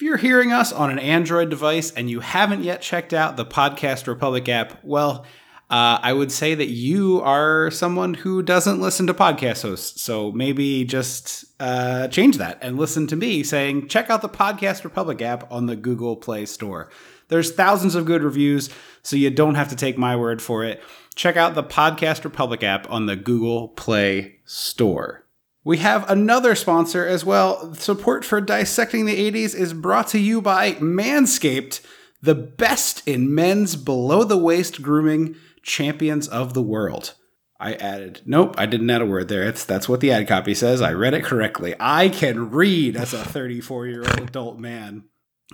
If you're hearing us on an Android device and you haven't yet checked out the Podcast Republic app, well, uh, I would say that you are someone who doesn't listen to podcast hosts. So maybe just uh, change that and listen to me saying, check out the Podcast Republic app on the Google Play Store. There's thousands of good reviews, so you don't have to take my word for it. Check out the Podcast Republic app on the Google Play Store. We have another sponsor as well. Support for Dissecting the 80s is brought to you by Manscaped, the best in men's below the waist grooming champions of the world. I added, nope, I didn't add a word there. It's that's what the ad copy says. I read it correctly. I can read as a 34 year old adult man.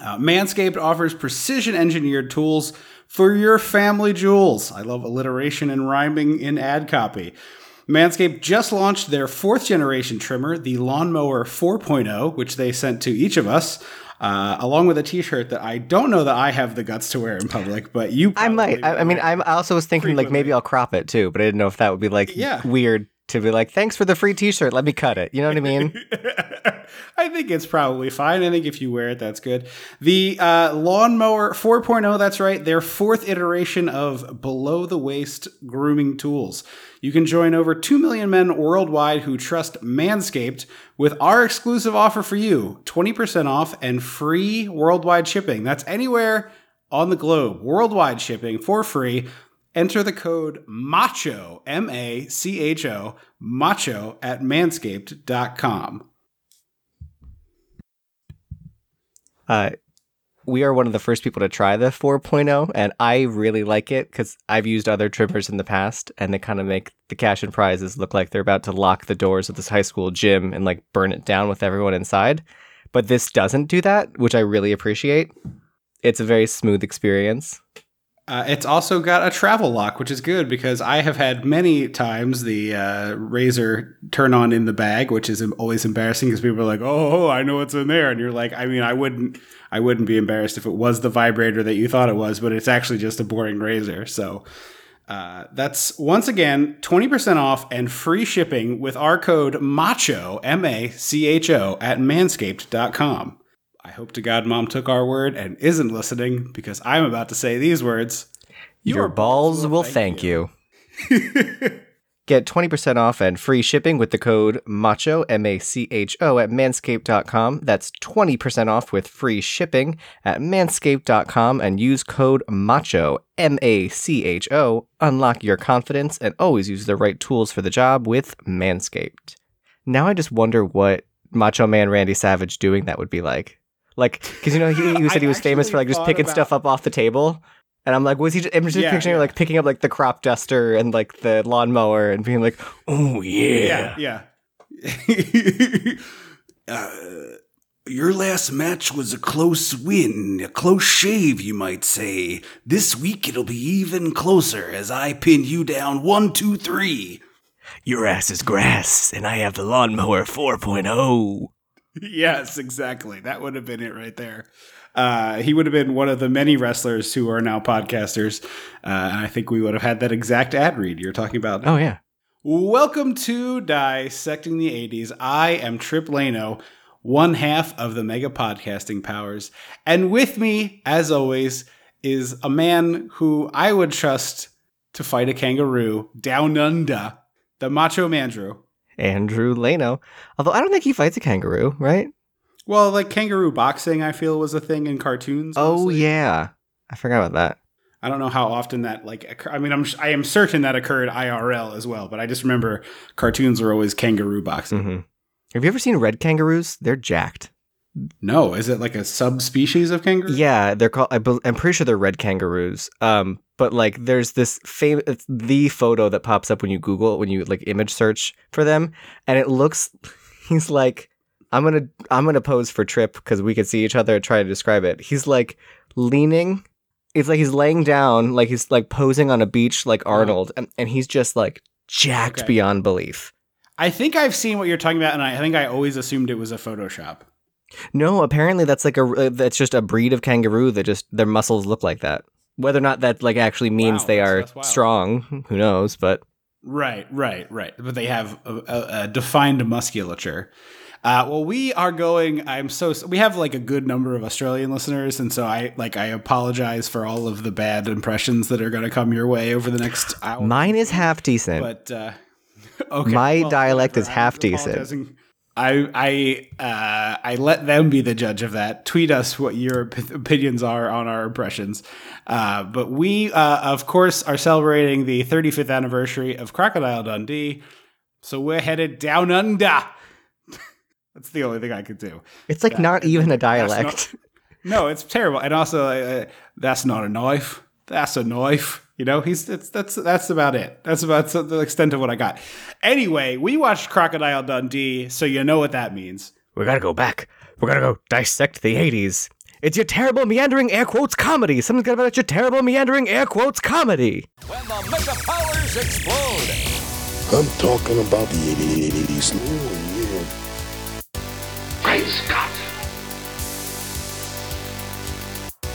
Uh, Manscaped offers precision engineered tools for your family jewels. I love alliteration and rhyming in ad copy. Manscaped just launched their fourth generation trimmer, the Lawnmower 4.0, which they sent to each of us, uh, along with a T-shirt that I don't know that I have the guts to wear in public, but you. I might. I, I mean. I'm, I also was thinking like maybe I'll crop it too, but I didn't know if that would be like Yeah. weird to be like, thanks for the free T-shirt. Let me cut it. You know what I mean? I think it's probably fine. I think if you wear it, that's good. The uh, Lawnmower 4.0, that's right, their fourth iteration of below the waist grooming tools. You can join over 2 million men worldwide who trust Manscaped with our exclusive offer for you 20% off and free worldwide shipping. That's anywhere on the globe, worldwide shipping for free. Enter the code MACHO, M A C H O, MACHO at manscaped.com. Uh, we are one of the first people to try the 4.0, and I really like it because I've used other trimmers in the past, and they kind of make the cash and prizes look like they're about to lock the doors of this high school gym and like burn it down with everyone inside. But this doesn't do that, which I really appreciate. It's a very smooth experience. Uh, it's also got a travel lock, which is good because I have had many times the uh, razor turn on in the bag, which is always embarrassing because people are like, "Oh, I know what's in there," and you're like, "I mean, I wouldn't, I wouldn't be embarrassed if it was the vibrator that you thought it was, but it's actually just a boring razor." So uh, that's once again twenty percent off and free shipping with our code MACHO M A C H O at Manscaped.com. I hope to God mom took our word and isn't listening because I'm about to say these words. Your, balls, will thank you. Get 20% off and free shipping with the code MACHO, M A C H O, at manscaped.com. That's 20% off with free shipping at manscaped.com and use code MACHO, M A C H O. Unlock your confidence and always use the right tools for the job with Manscaped. Now I just wonder what Macho Man Randy Savage doing that would be like. Like, because you know, he, he said he was famous for like just picking about- stuff up off the table. And I'm like, was he? Just, I'm just Yeah, picturing yeah. like picking up like the crop duster and like the lawnmower and being like, oh yeah. Yeah, yeah. uh, your last match was a close win, a close shave, you might say. This week it'll be even closer as I pin you down one, two, three. Your ass is grass, and I have the lawnmower 4.0. Yes, exactly. That would have been it right there. Uh, he would have been one of the many wrestlers who are now podcasters. Uh, and I think we would have had that exact ad read you're talking about. Oh yeah. Welcome to Dissecting the 80s. I am Trip Lano, one half of the Mega Podcasting Powers. And with me, as always, is a man who I would trust to fight a kangaroo down under, the Macho Mandrew. Andrew Leno. Although I don't think he fights a kangaroo, right? Well, like kangaroo boxing, I feel was a thing in cartoons. Oh yeah. I forgot about that. I don't know how often that like occur- I mean I'm I am certain that occurred IRL as well, but I just remember cartoons were always kangaroo boxing. Mm-hmm. Have you ever seen red kangaroos? They're jacked. No, is it like a subspecies of kangaroo? Yeah, they're called. I I'm pretty sure they're red kangaroos. Um, but like, there's this famous. It's the photo that pops up when you Google when you like image search for them, and it looks. He's like, I'm gonna I'm gonna pose for Trip because we could see each other and try to describe it. He's like leaning. It's like he's laying down, like he's like posing on a beach, like Arnold, and, and he's just like jacked Okay. beyond belief. I think I've seen what you're talking about, and I think I always assumed it was a Photoshop. No, apparently that's like a uh, that's just a breed of kangaroo that just their muscles look like that. Whether or not that like actually means Wow, they are strong, who knows? But Right, right, right. But they have a, a, a defined musculature. Uh, well, we are going. I'm so we have like a good number of Australian listeners, and so I like I apologize for all of the bad impressions that are going to come your way over the next hour. Mine is half decent. but uh, okay, My well, dialect is half decent. I I uh, I let them be the judge of that. Tweet us what your op- opinions are on our impressions. Uh, but we, uh, of course, are celebrating the 35th anniversary of Crocodile Dundee, so we're headed down under. That's the only thing I could do. it's like not even a That's not- dialect. no, it's terrible. And also, uh, that's not a knife. That's a knife. You know, he's it's, that's that's about it. That's about the extent of what I got. Anyway, we watched Crocodile Dundee, so you know what that means. we gotta go back. We're gonna go dissect the 80s. It's your terrible meandering air quotes comedy. Something's got about your terrible meandering air quotes comedy. When the mega powers explode. I'm talking about the 80s. Great Scott!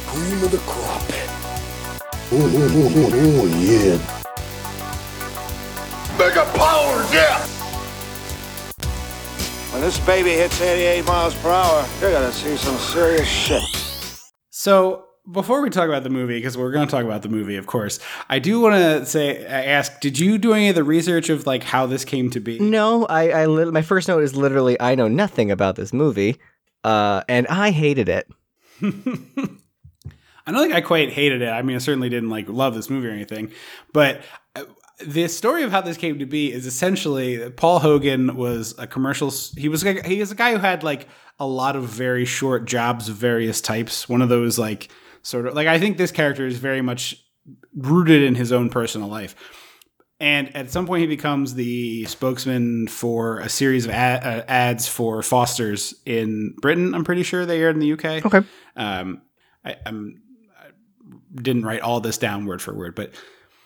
Cream of the crop. Oh, oh, oh, oh, oh, yeah. Mega powers, yeah! When this baby hits 88 miles per hour, you're gonna see some serious shit. So before we talk about the movie, because we're going to talk about the movie, of course, I do want to say, ask, did you do any of the research of like how this came to be? No, I, I lit- my first note is literally I know nothing about this movie, uh, and I hated it. I don't think I quite hated it. I mean, I certainly didn't like love this movie or anything, but uh, the story of how this came to be is essentially Paul Hogan was a commercial. He was a- he is a guy who had like a lot of very short jobs of various types. One of those like sort of like I think this character is very much rooted in his own personal life. And at some point, he becomes the spokesman for a series of ad, uh, ads for Foster's in Britain. I'm pretty sure they aired in the UK. Okay. Um, I, I'm I didn't write all this down word for word, but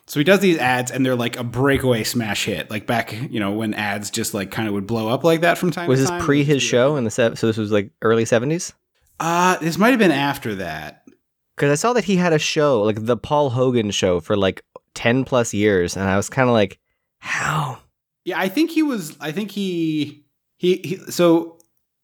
so he does these ads, and they're like a breakaway smash hit. Like back, you know, when ads just like kind of would blow up like that from time. Was to this time. pre his show in the se- so this was like early seventies? Uh this might have been after that. Because I saw that he had a show like the Paul Hogan show for like ten plus years, and I was kind of like, how? Yeah, I think he was. I think he he, he so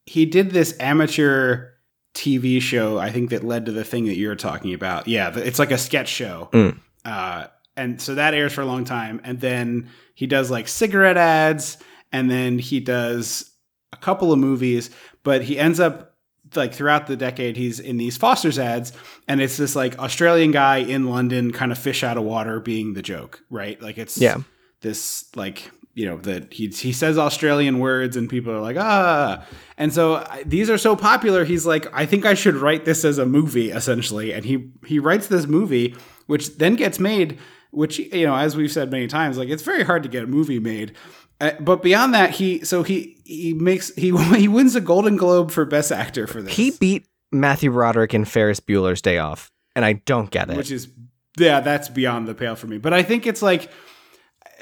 he did this amateur TV show. I think that led to the thing that you're talking about. Yeah, it's like a sketch show. Mm. Uh, and so that airs for a long time, and then he does like cigarette ads, and then he does a couple of movies, but he ends up like throughout the decade he's in these Foster's ads and it's this like Australian guy in London kind of fish out of water being the joke, right? Like it's Yeah. this like you know that he he says Australian words and people are like ah and so I- these are so popular he's like I think I should write this as a movie essentially and he he writes this movie which then gets made which you know as we've said many times like it's very hard to get a movie made but beyond that he so he he makes he he wins a golden globe for best actor for this He beat Matthew Broderick in Ferris Bueller's Day Off, and I don't get it. which is yeah that's beyond the pale for me but i think it's like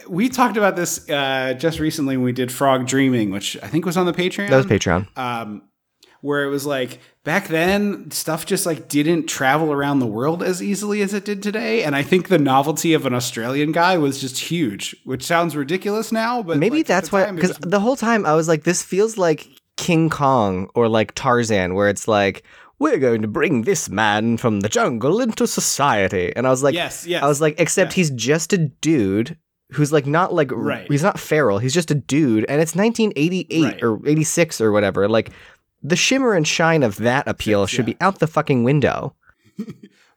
we talked about this uh, just recently when we did frog dreaming which i think was on the patreon that was Patreon. um, where it was like back then stuff just like didn't travel around the world as easily as it did today and i think the novelty of an australian guy was just huge which sounds ridiculous now but Maybe like, that's why. Because was- the whole time I was like, this feels like King Kong or like Tarzan, where it's like, we're going to bring this man from the jungle into society, and I was like, yes yes I was like, except Yeah. he's just a dude who's like not like Right. he's not feral. He's just a dude, and it's 1988 Right. or 86 or whatever. Like the shimmer and shine of that appeal should yeah. be out the fucking window.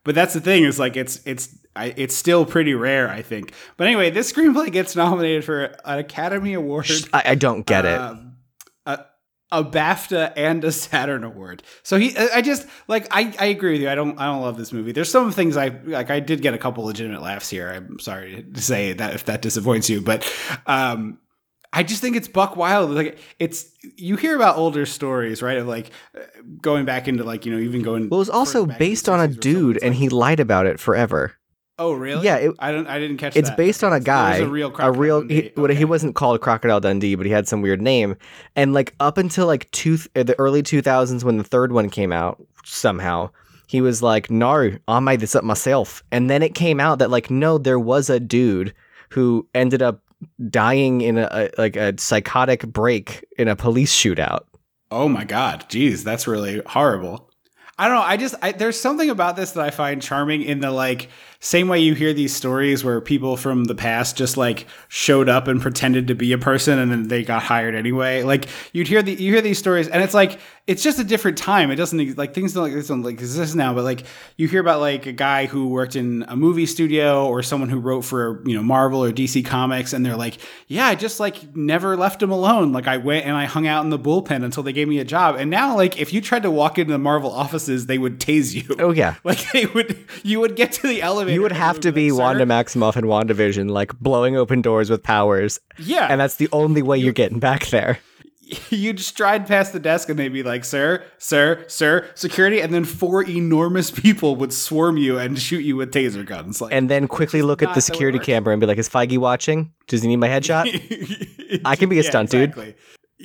But that's the thing is like it's it's I, it's still pretty rare, I think. But anyway, this screenplay gets nominated for an Academy Award, I, I don't get it. um, a, a BAFTA, and a Saturn Award. So he, I I just like I, I agree with you. I don't I don't love this movie. There's some things I like. I did get a couple legitimate laughs here. I'm sorry to say that if that disappoints you, but um, I just think it's buck wild. Like it's you hear about older stories, right? Of like going back into like you know even going. Well, it was also further back into based on a dude, and like, he lied about it forever. Oh really? Yeah, it- I don't. I didn't catch. That. It's that. based on a guy, a real. a real. Dundee. He, what- he wasn't called Crocodile Dundee, but he had some weird name. And like up until like two, uh, the early two thousands when the third one came out, somehow he was like, "No, I made this up myself." And then it came out that like, no, there was a dude who ended up dying in a, like a psychotic break in a police shootout. Oh my god, geez, that's really horrible. I don't know. I just I, there's something about this that I find charming in the like same way you hear these stories where people from the past just like showed up and pretended to be a person and then they got hired anyway. Like you'd hear the you hear these stories and it's like it's just a different time. It doesn't like things don't like this don't like exist now, but like you hear about like a guy who worked in a movie studio or someone who wrote for you know Marvel or DC Comics, and they're like, yeah, I just like never left them alone. Like I went and I hung out in the bullpen until they gave me a job. And now like if you tried to walk into the Marvel offices, they would tase you. Oh yeah. Like they would, you would get to the elevator. You would have to be "Sir?" Wanda Maximoff and WandaVision, like blowing open doors with powers. Yeah. And that's the only way you're getting back there. You'd stride past the desk and they'd be like, "Sir, sir, sir, security," and then four enormous people would swarm you and shoot you with taser guns. Like, And then quickly look at the security camera and be like, is Feige watching? Does he need my headshot? I can be a Yeah, stunt dude.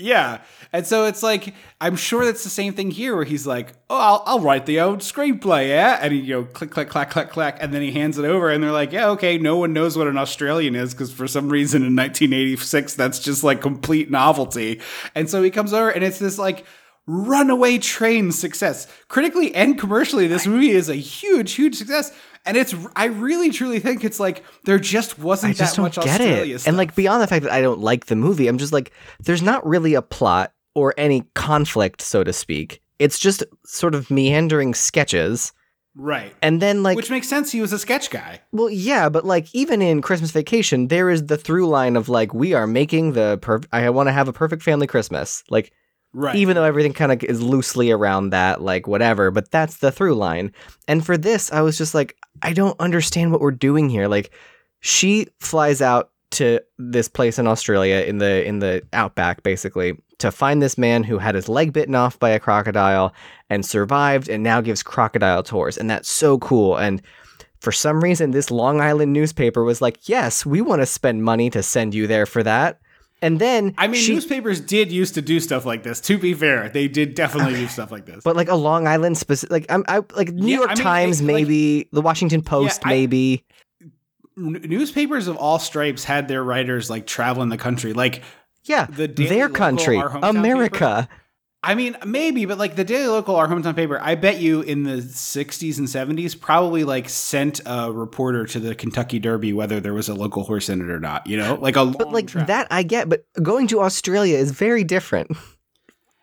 Yeah, and so it's like I'm sure that's the same thing here, where he's like, "Oh, I'll, I'll write the old screenplay, yeah," and he you know click click clack clack clack, and then he hands it over, and they're like, "Yeah, okay." No one knows what an Australian is because for some reason in 1986 that's just like complete novelty, and so he comes over, and it's this like runaway train success. Critically and commercially this movie is a huge huge success and it's i really truly think it's like there just wasn't I just that much get australia it. stuff. And like beyond the fact that I don't like the movie, I'm just like, there's not really a plot or any conflict, so to speak. It's just sort of meandering sketches. right And then like Which makes sense. He was a sketch guy. Well, yeah, but like even in Christmas Vacation, there is the through line of like we are making the per- I want to have a perfect family Christmas. Like Right. even though everything kind of is loosely around that, like whatever, but that's the through line. And for this, I was just like, I don't understand what we're doing here. Like she flies out to this place in Australia in the in the outback basically to find this man who had his leg bitten off by a crocodile and survived and now gives crocodile tours and that's so cool and for some reason this Long Island newspaper was like, "Yes, we want to spend money to send you there for that." And then I mean, she- newspapers did used to do stuff like this. To be fair, they did definitely do stuff like this. But like a Long Island specific, like I'm, I like New Yeah, York I mean, Times, it- like- maybe the Washington Post, I- maybe. N- newspapers of all stripes had their writers like traveling the country. Like, Yeah, the their country, America. I mean, maybe, but like the Daily Local, our hometown paper, I bet you in the 60s and 70s probably like sent a reporter to the Kentucky Derby whether there was a local horse in it or not, you know? Like a But like travel. that, I get. But going to Australia is very different.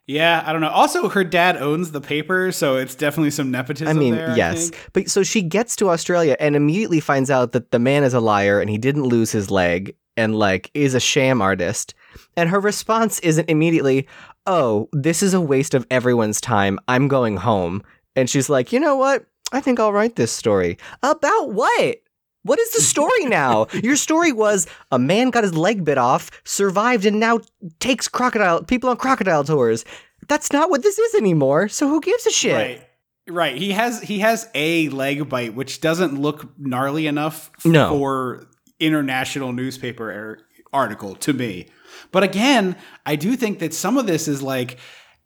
Yeah, I don't know. Also, her dad owns the paper, so it's definitely some nepotism I mean, there, I yes, think. but so she gets to Australia and immediately finds out that the man is a liar and he didn't lose his leg and like is a sham artist. And her response isn't immediately, "Oh, this is a waste of everyone's time. I'm going home." And she's like, "You know what? I think I'll write this story about what." What is the story now? Your story was a man got his leg bit off, survived, and now takes crocodile people on crocodile tours. That's not what this is anymore. So who gives a shit? Right. Right. He has he has a leg bite which doesn't look gnarly enough No. for international newspaper article to me. But again, I do think that some of this is like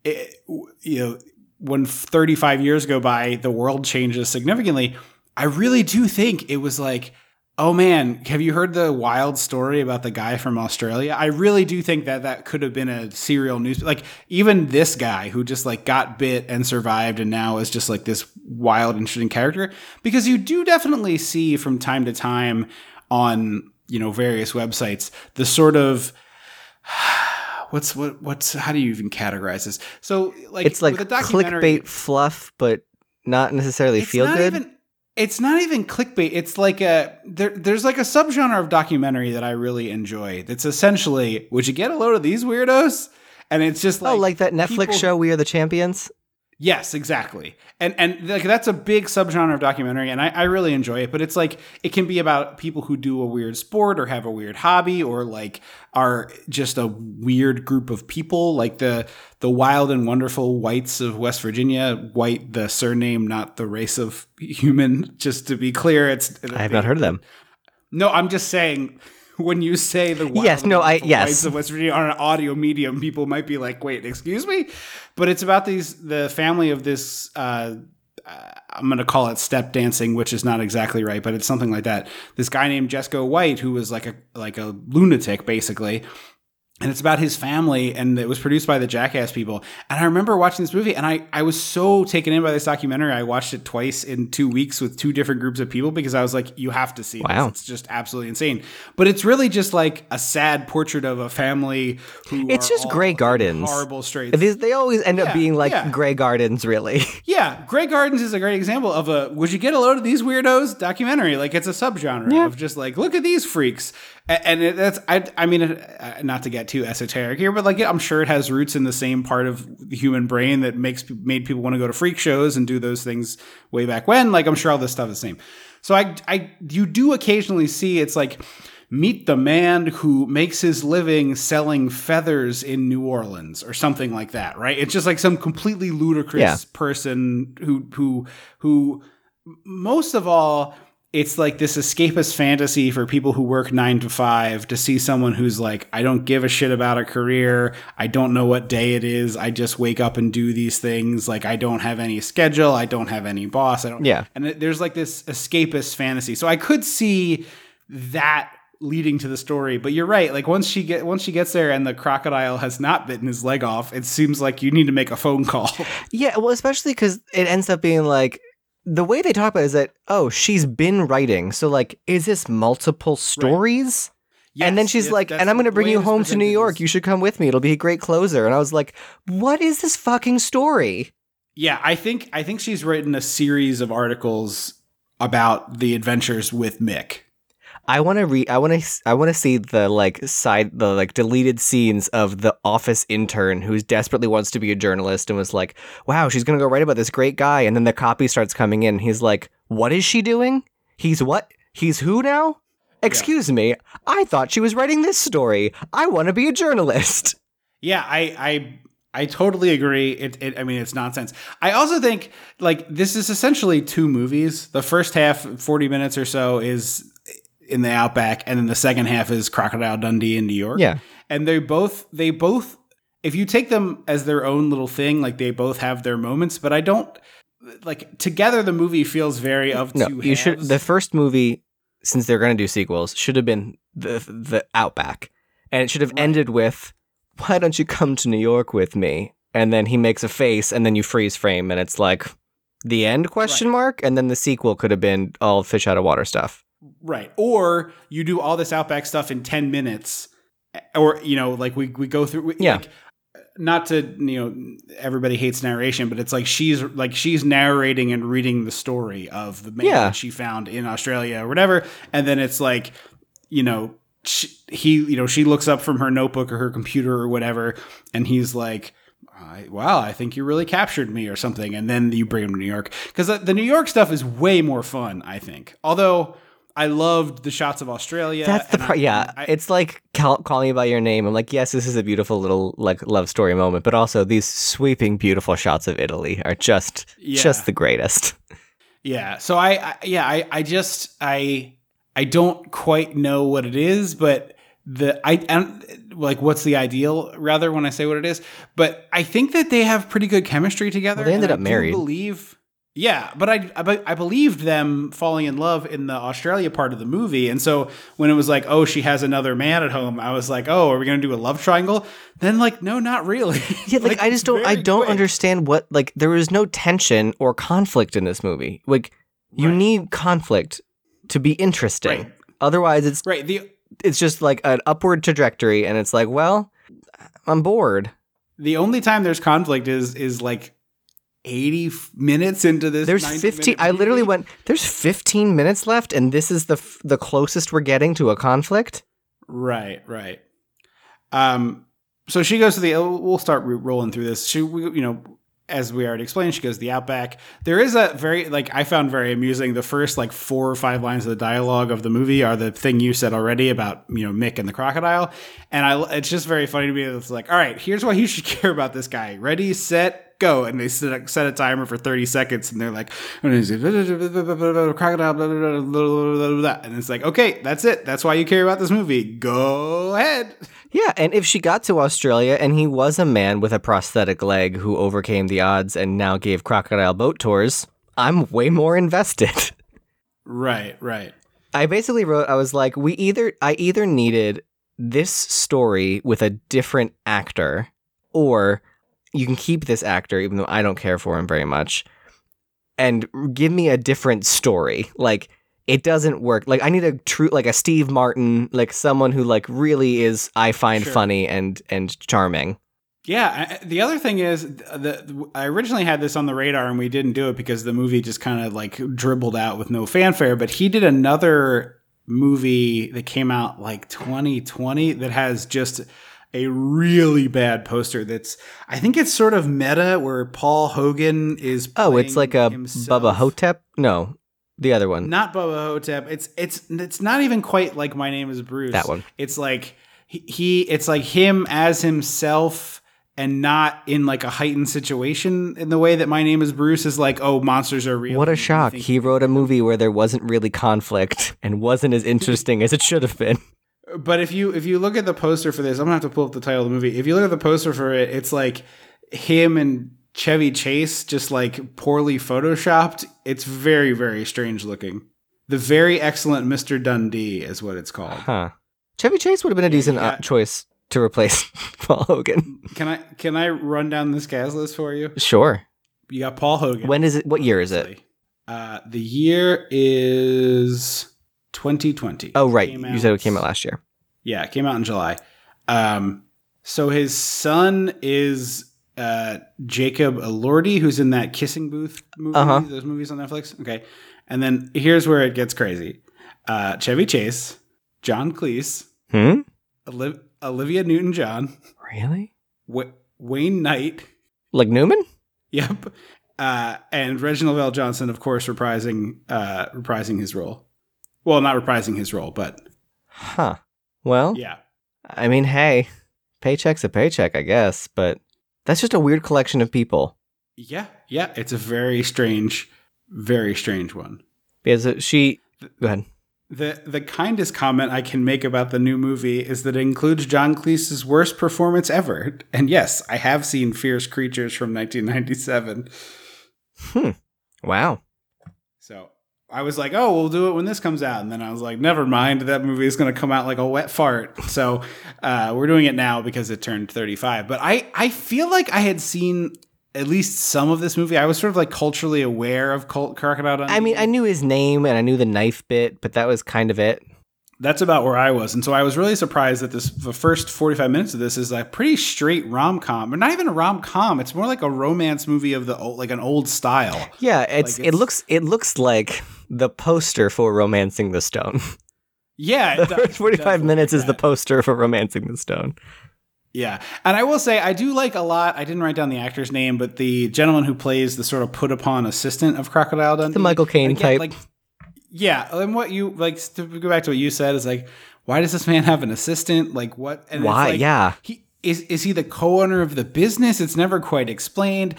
eh, it, you know when 35 years go by the world changes significantly. I really do think it was like Oh man, have you heard the wild story about the guy from Australia? I really do think that that could have been a serial news. Like even this guy who just like got bit and survived and now is just like this wild, interesting character. Because you do definitely see from time to time on you know various websites the sort of what's what what's how do you even categorize this? So like It's like clickbait fluff, but not necessarily it's feel not good. Even, it's not even clickbait. It's like a there, there's like a subgenre of documentary that I really enjoy. That's essentially, would you get a load of these weirdos? And it's just oh, like oh, like that Netflix people- show, We Are the Champions. Yes, exactly. And and like that's a big subgenre of documentary, and I, I really enjoy it. But it's like it can be about people who do a weird sport or have a weird hobby or like are just a weird group of people, like the the wild and wonderful whites of West Virginia. White, the surname, not the race of human. Just to be clear, it's I have not heard of them. no, I'm just saying when you say the wild Yes, no, I- yes. Of West Virginia on an audio medium, people might be like, "Wait, excuse me," but it's about these the family of this. Uh, uh, I'm going to call it step dancing, which is not exactly right, but it's something like that. This guy named Jesco White, who was like a like a lunatic, basically. And it's about his family and it was produced by the jackass people and i remember watching this movie and i, I was so taken in by this documentary i watched it twice in two weeks with two different groups of people because i was like you have to see Wow. this it's just absolutely insane but it's really just like a sad portrait of a family who It's just Grey Gardens. horrible straits These, they always end Yeah, up being like yeah. gray gardens, really. yeah, Grey Gardens is a great example of a would you get a load of these weirdos documentary? Like it's a subgenre of just like look at these freaks, and it, that's I I mean uh, not to get too esoteric here, but like I'm sure it has roots in the same part of the human brain that makes made people want to go to freak shows and do those things way back when. Like I'm sure all this stuff is the same. So I I you do occasionally see it's like meet the man who makes his living selling feathers in New Orleans or something like that, right? It's just like some completely ludicrous Yeah. person who who who most of all it's like this escapist fantasy for people who work 9 to 5 to see someone who's like I don't give a shit about a career. I don't know what day it is. I just wake up and do these things. Like I don't have any schedule. I don't have any boss. I don't Yeah. and there's like this escapist fantasy. So I could see that leading to the story. But you're right. Like once she get once she gets there and the crocodile has not bitten his leg off, it seems like you need to make a phone call. Yeah, well, especially because it ends up being like the way they talk about it is that oh, she's been writing, so like, is this multiple stories? and then she's yes, like, and I'm going to bring you home to New York. You should come with me. It'll be a great closer. And I was like, what is this fucking story? Yeah, I think I think she's written a series of articles about the adventures with Mick. I want to re I want to I want to see the like side the like deleted scenes of the office intern who desperately wants to be a journalist and was like, "Wow, she's going to go write about this great guy." And then the copy starts coming in. He's like, "What is she doing? He's what? He's who now?" Excuse me. I thought she was writing this story. I want to be a journalist. Yeah, I I I totally agree. It, it I mean it's nonsense. I also think like this is essentially two movies. The first half, 40 minutes or so is in the outback and then the second half is Crocodile Dundee in New York. Yeah. And they both they both if you take them as their own little thing, like they both have their moments, but I don't like together the movie feels very of No, two you should the first movie since they're going to do sequels should have been the the Outback. And it should have ended with why don't you come to New York with me? And then he makes a face and then you freeze frame and it's like the end question mark and then the sequel could have been all fish out of water stuff. Right. Or you do all this Outback stuff in 10 minutes. Or, you know, like we, we go through. we- Yeah. Like, not to, you know, everybody hates narration, but it's like she's like she's narrating and reading the story of the man Yeah. that she found in Australia or whatever. And then it's like, you know, she, he, you know, she looks up from her notebook or her computer or whatever. And he's like, I, wow, I think you really captured me or something. And then you bring him to New York. Because the, the New York stuff is way more fun, I think. Although I loved the shots of Australia. That's the and I- part. Yeah, I- it's like call, calling me by your name. I'm like, yes, this is a beautiful little like love story moment, but also these sweeping, beautiful shots of Italy are just Yeah. just the greatest. Yeah. So I, I yeah, I, I just I I don't quite know what it is, but the I and like what's the ideal rather when I say what it is, but I think that they have pretty good chemistry together. Well, they ended up I married. Believe. Yeah, but I, I I believed them falling in love in the Australia part of the movie, and so when it was like, oh, she has another man at home, I was like, oh, are we gonna do a love triangle? Then like, no, not really. Yeah, like, I just don't I don't quick. understand what like there is no tension or conflict in this movie. Like you Right. need conflict to be interesting. Right. Otherwise it's Right. The it's just like an upward trajectory and it's like, well, I'm bored. The only time there's conflict is is like 80 f- minutes into this. There's 15 I literally went there's 15 minutes left and this is the f- the closest we're getting to a conflict. Right, right. Um, so she goes to the. We'll start ro- rolling through this. She, we- you know, as we already explained, she goes to the outback. There is a very like I found very amusing. The first like four or five lines of the dialogue of the movie are the thing you said already about you know Mick and the crocodile, and I. It's just very funny to me. It's like, all right, here's why you should care about this guy. Ready, set. Go and they set a, set a timer for thirty seconds, and they're like, and it's like, okay, that's it. That's why you care about this movie. Go ahead. Yeah, and if she got to Australia and he was a man with a prosthetic leg who overcame the odds and now gave crocodile boat tours, I'm way more invested. Right, right. I basically wrote I was like we either I either needed this story with a different actor, or you can keep this actor, even though I don't care for him very much, and give me a different story. Like, it doesn't work. Like, I need a true, like a Steve Martin, like someone who like really is I find Sure. funny and and charming. Yeah, I- the other thing is, the, I originally had this on the radar and we didn't do it because the movie just kind of like dribbled out with no fanfare. But he did another movie that came out like 2020 that has just a really bad poster. That's I think it's sort of meta where Paul Hogan is. Oh, it's like a himself. Bubba Ho-Tep. No, the other one. Not Bubba Ho-Tep. It's it's it's not even quite like My Name Is Bruce. That one. It's like he, he it's like him as himself and not in like a heightened situation in the way that My Name Is Bruce is like oh monsters are real. What a shock! He wrote a movie where there wasn't really conflict and wasn't as interesting as it should have been. But if you if you look at the poster for this, I'm gonna have to pull up the title of the movie. If you look at the poster for it, it's like him and Chevy Chase just like poorly photoshopped. It's very very strange looking. The very excellent Mr. Dundee is what it's called. Huh. Chevy Chase would have been a decent uh, yeah. choice to replace Paul Hogan. Can I can I run down this cast list for you? Sure. You got Paul Hogan. When is it? What year is it? Uh, the year is 2020. Oh, right. You said it came out last year. Yeah, it came out in July. Um, so his son is uh, Jacob Elordi, who's in that Kissing Booth movie. Uh-huh. Those movies on Netflix. Okay, and then here's where it gets crazy: uh, Chevy Chase, John Cleese, Hmm. Oliv- Olivia Newton-John, Really? w- Wayne Knight. Like Newman? Yep. Uh, and Reginald VelJohnson, of course, reprising uh, reprising his role. Well, not reprising his role, but Huh. Well, yeah. I mean, hey, paycheck's a paycheck, I guess, but that's just a weird collection of people. Yeah, yeah. It's a very strange, very strange one. Because she. Go ahead. The the kindest comment I can make about the new movie is that it includes John Cleese's worst performance ever. And yes, I have seen Fierce Creatures from 1997. Hmm. Wow. I was like, oh, we'll do it when this comes out. And then I was like, never mind. That movie is going to come out like a wet fart. So uh, we're doing it now because it turned 35. But I, I feel like I had seen at least some of this movie. I was sort of like culturally aware of Col- Crocodile Dundee. I mean, I knew his name and I knew the knife bit, but that was kind of it. That's about where I was. And so I was really surprised that this the first 45 minutes of this is a pretty straight rom-com. Or not even a rom-com. It's more like a romance movie of the old, like an old style. Yeah, it's, Like, it looks it looks like the poster for Romancing the Stone. Yeah, the does. first 45 minutes is the poster for Romancing the Stone. Yeah. And I will say I do like a lot. I didn't write down the actor's name, but the gentleman who plays the sort of put upon assistant of Crocodile Dundee. The Michael Caine type. Like yeah, and what you like to go back to what you said is like why does this man have an assistant? Like what and it's Why? like, Yeah. He is is he the co-owner of the business? It's never quite explained.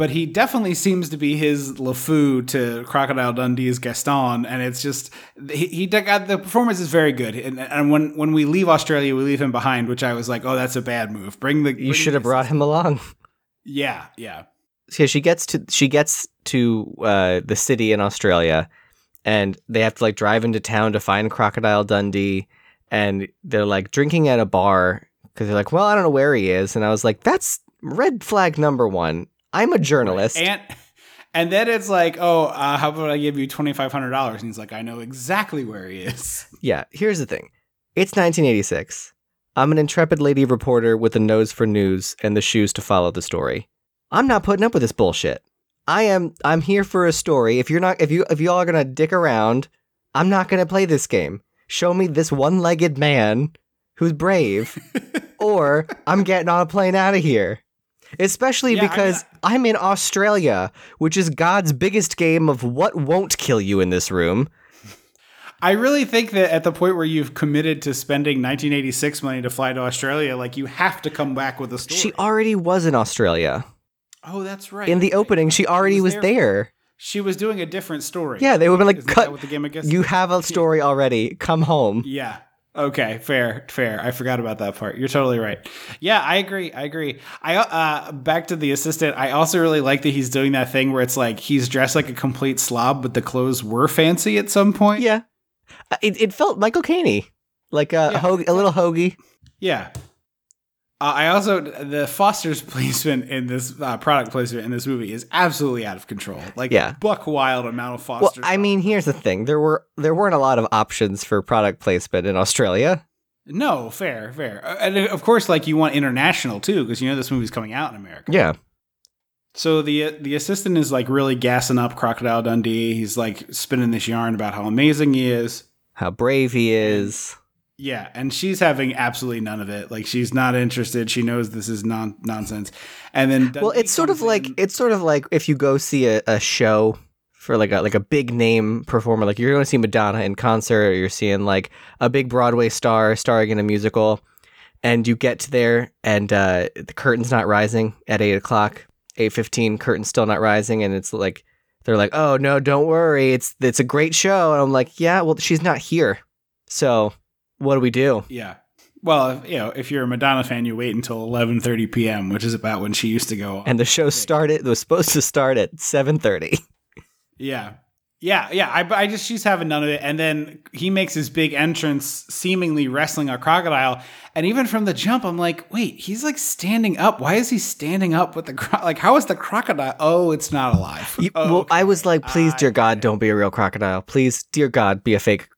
But he definitely seems to be his LeFou to Crocodile Dundee's Gaston, and it's just he, he the performance is very good. And, and when when we leave Australia, we leave him behind, which I was like, oh, that's a bad move. Bring the You should have brought him along. Yeah, yeah, So she gets to she gets to uh, the city in Australia, and they have to like drive into town to find Crocodile Dundee, and they're like drinking at a bar because they're like, well, I don't know where he is, and I was like, that's red flag number one. I'm a journalist. and and then it's like, oh, uh, how about I give you twenty five hundred dollars? And he's like, I know exactly where he is. Yeah, here's the thing. It's 1986. I'm an intrepid lady reporter with a nose for news and the shoes to follow the story. I'm not putting up with this bullshit. I am I'm here for a story. If you're not if you if y'all are going to dick around, I'm not going to play this game. Show me this one-legged man who's brave or I'm getting on a plane out of here. Especially Yeah, I mean, because I'm in Australia, which is God's biggest game of what won't kill you in this room. I really think that at the point where you've committed to spending 1986 money to fly to Australia, like you have to come back with a story. She already was in Australia. oh, that's right. in the opening, she already was there. She was doing a different story. Yeah, they would have been like, Isn't that "Cut! what the gimmick is? You have a story already. Come home." Yeah. Okay. Fair. Fair. I forgot about that part. You're totally right. Yeah, I agree. I agree. I uh back to the assistant. I also really like that he's doing that thing where it's like he's dressed like a complete slob, but the clothes were fancy at some point. Yeah, Uh, it, it felt Michael Caine. like a, Yeah. hoag- a little hoagie. Yeah. Uh, I also the Foster's placement in this uh, product placement in this movie is absolutely out of control. Like Yeah. buck wild amount of Foster. Well, I mean, here's the thing: there were there weren't a lot of options for product placement in Australia. no, fair, fair, Uh, and of course, like you want international too, because you know this movie's coming out in America. Yeah, So the the assistant is like really gassing up Crocodile Dundee. He's like spinning this yarn about how amazing he is. how brave he is. Yeah, and she's having absolutely none of it. Like she's not interested. She knows this is non nonsense. And then well, it's sort of comes like it's sort of like if you go see a, a show for like a like a big name performer, like you're going to see Madonna in concert, or you're seeing like a big Broadway star starring in a musical, and you get to there and uh, the curtain's not rising at eight o'clock, eight fifteen, curtain's still not rising, and it's like they're like, oh no, don't worry, it's it's a great show, and I'm like, yeah, well, she's not here, so what do we do? Yeah. Well, you know, if you're a Madonna fan, you wait until 11:30 p.m., which is about when she used to go. on. And the show started. It was supposed to start at seven thirty. yeah, yeah, yeah. I, I just she's having none of it, and then he makes his big entrance, seemingly wrestling a crocodile. And even from the jump, I'm like, wait, he's like standing up. Why is he standing up with the cro- like? How is the crocodile? Oh, it's not alive. You- Oh, well, I was like, please, dear God, don't be a real crocodile. Please, dear God, be a fake.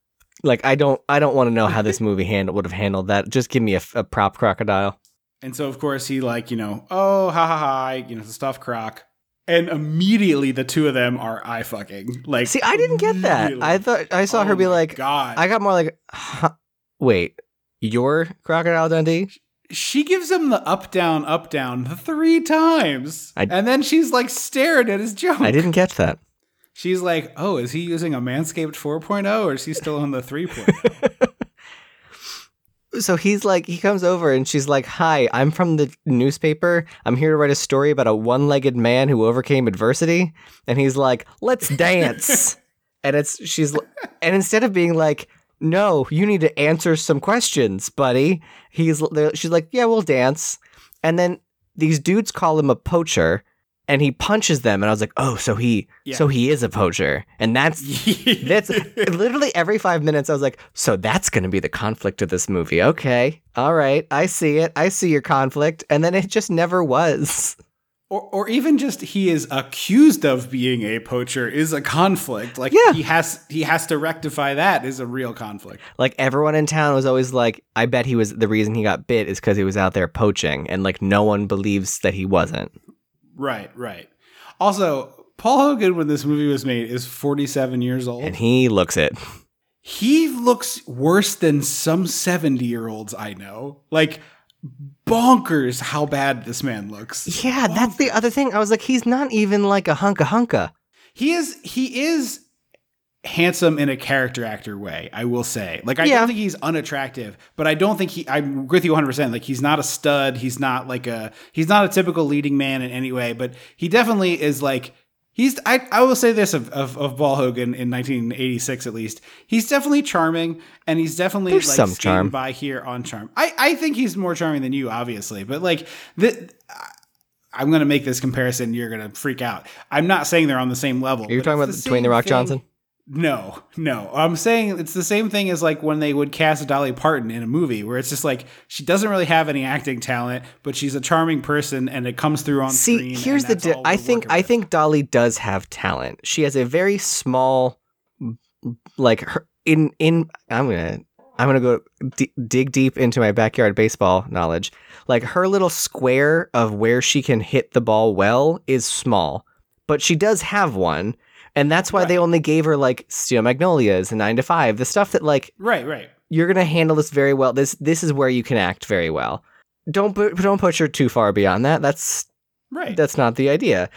Like, I don't, I don't want to know how this movie hand would have handled that. Just give me a, a prop crocodile. And so, of course, he like, you know, oh, ha ha ha, you know, it's a stuffed croc. And immediately the two of them are eye fucking. Like, See, I didn't get that. I thought I saw Oh her be oh like, God. I got more like, huh, wait, you're crocodile Dundee? she gives him the up down up down three times I- and then she's like staring at his joke I didn't get that. She's like oh is he using a manscaped 4.0 or is he still on the 3.0 So he's like, he comes over and she's like, Hi, I'm from the newspaper. I'm here to write a story about a one legged man who overcame adversity. And he's like, Let's dance. and it's, she's, and instead of being like, No, you need to answer some questions, buddy, he's, she's like, Yeah, we'll dance. And then these dudes call him a poacher and he punches them. And I was like, Oh, so he, Yeah. so he is a poacher. And that's, that's literally every five minutes. I was like, so that's going to be the conflict of this movie. Okay. All right. I see it. I see your conflict. And then it just never was. or, or even just he is accused of being a poacher is a conflict like Yeah. he has he has to rectify that is a real conflict Like everyone in town was always like, I bet he was the reason he got bit is because he was out there poaching. And like no one believes that he wasn't. Right right also paul hogan when this movie was made is 47 years old And he looks it. he looks worse than some 70 year olds I know. Like, bonkers how bad this man looks. Yeah, that's the other thing. I was like, he's not even like a hunka hunka. He is, he is handsome in a character actor way, I will say. Like, I Yeah. don't think he's unattractive, but I don't think he, I'm with you 100%. Like, he's not a stud. He's not like a, he's not a typical leading man in any way, but he definitely is like, He's I, I will say this of, of, of Paul Hogan in 1986 at least. He's definitely charming and he's definitely There's like some charm. by here on charm. I, I think he's more charming than you, obviously, but like the I'm gonna make this comparison. You're gonna freak out. I'm not saying they're on the same level. Are you but talking about Dwayne the Rock thing- Johnson? No, no. I'm saying it's the same thing as like when they would cast Dolly Parton in a movie, where it's just like she doesn't really have any acting talent, but she's a charming person, and it comes through on See, screen. See, here's the. Di- I think I with. think Dolly does have talent. She has a very small, like her in in. I'm gonna I'm gonna go d- dig deep into my backyard baseball knowledge. Like her little square of where she can hit the ball well is small, but she does have one, and that's why they only gave her like Steel Magnolias and Nine to Five, the stuff that like right, right. you're gonna handle this very well. This this is where you can act very well. Don't put don't push her too far beyond that. That's Right. that's not the idea.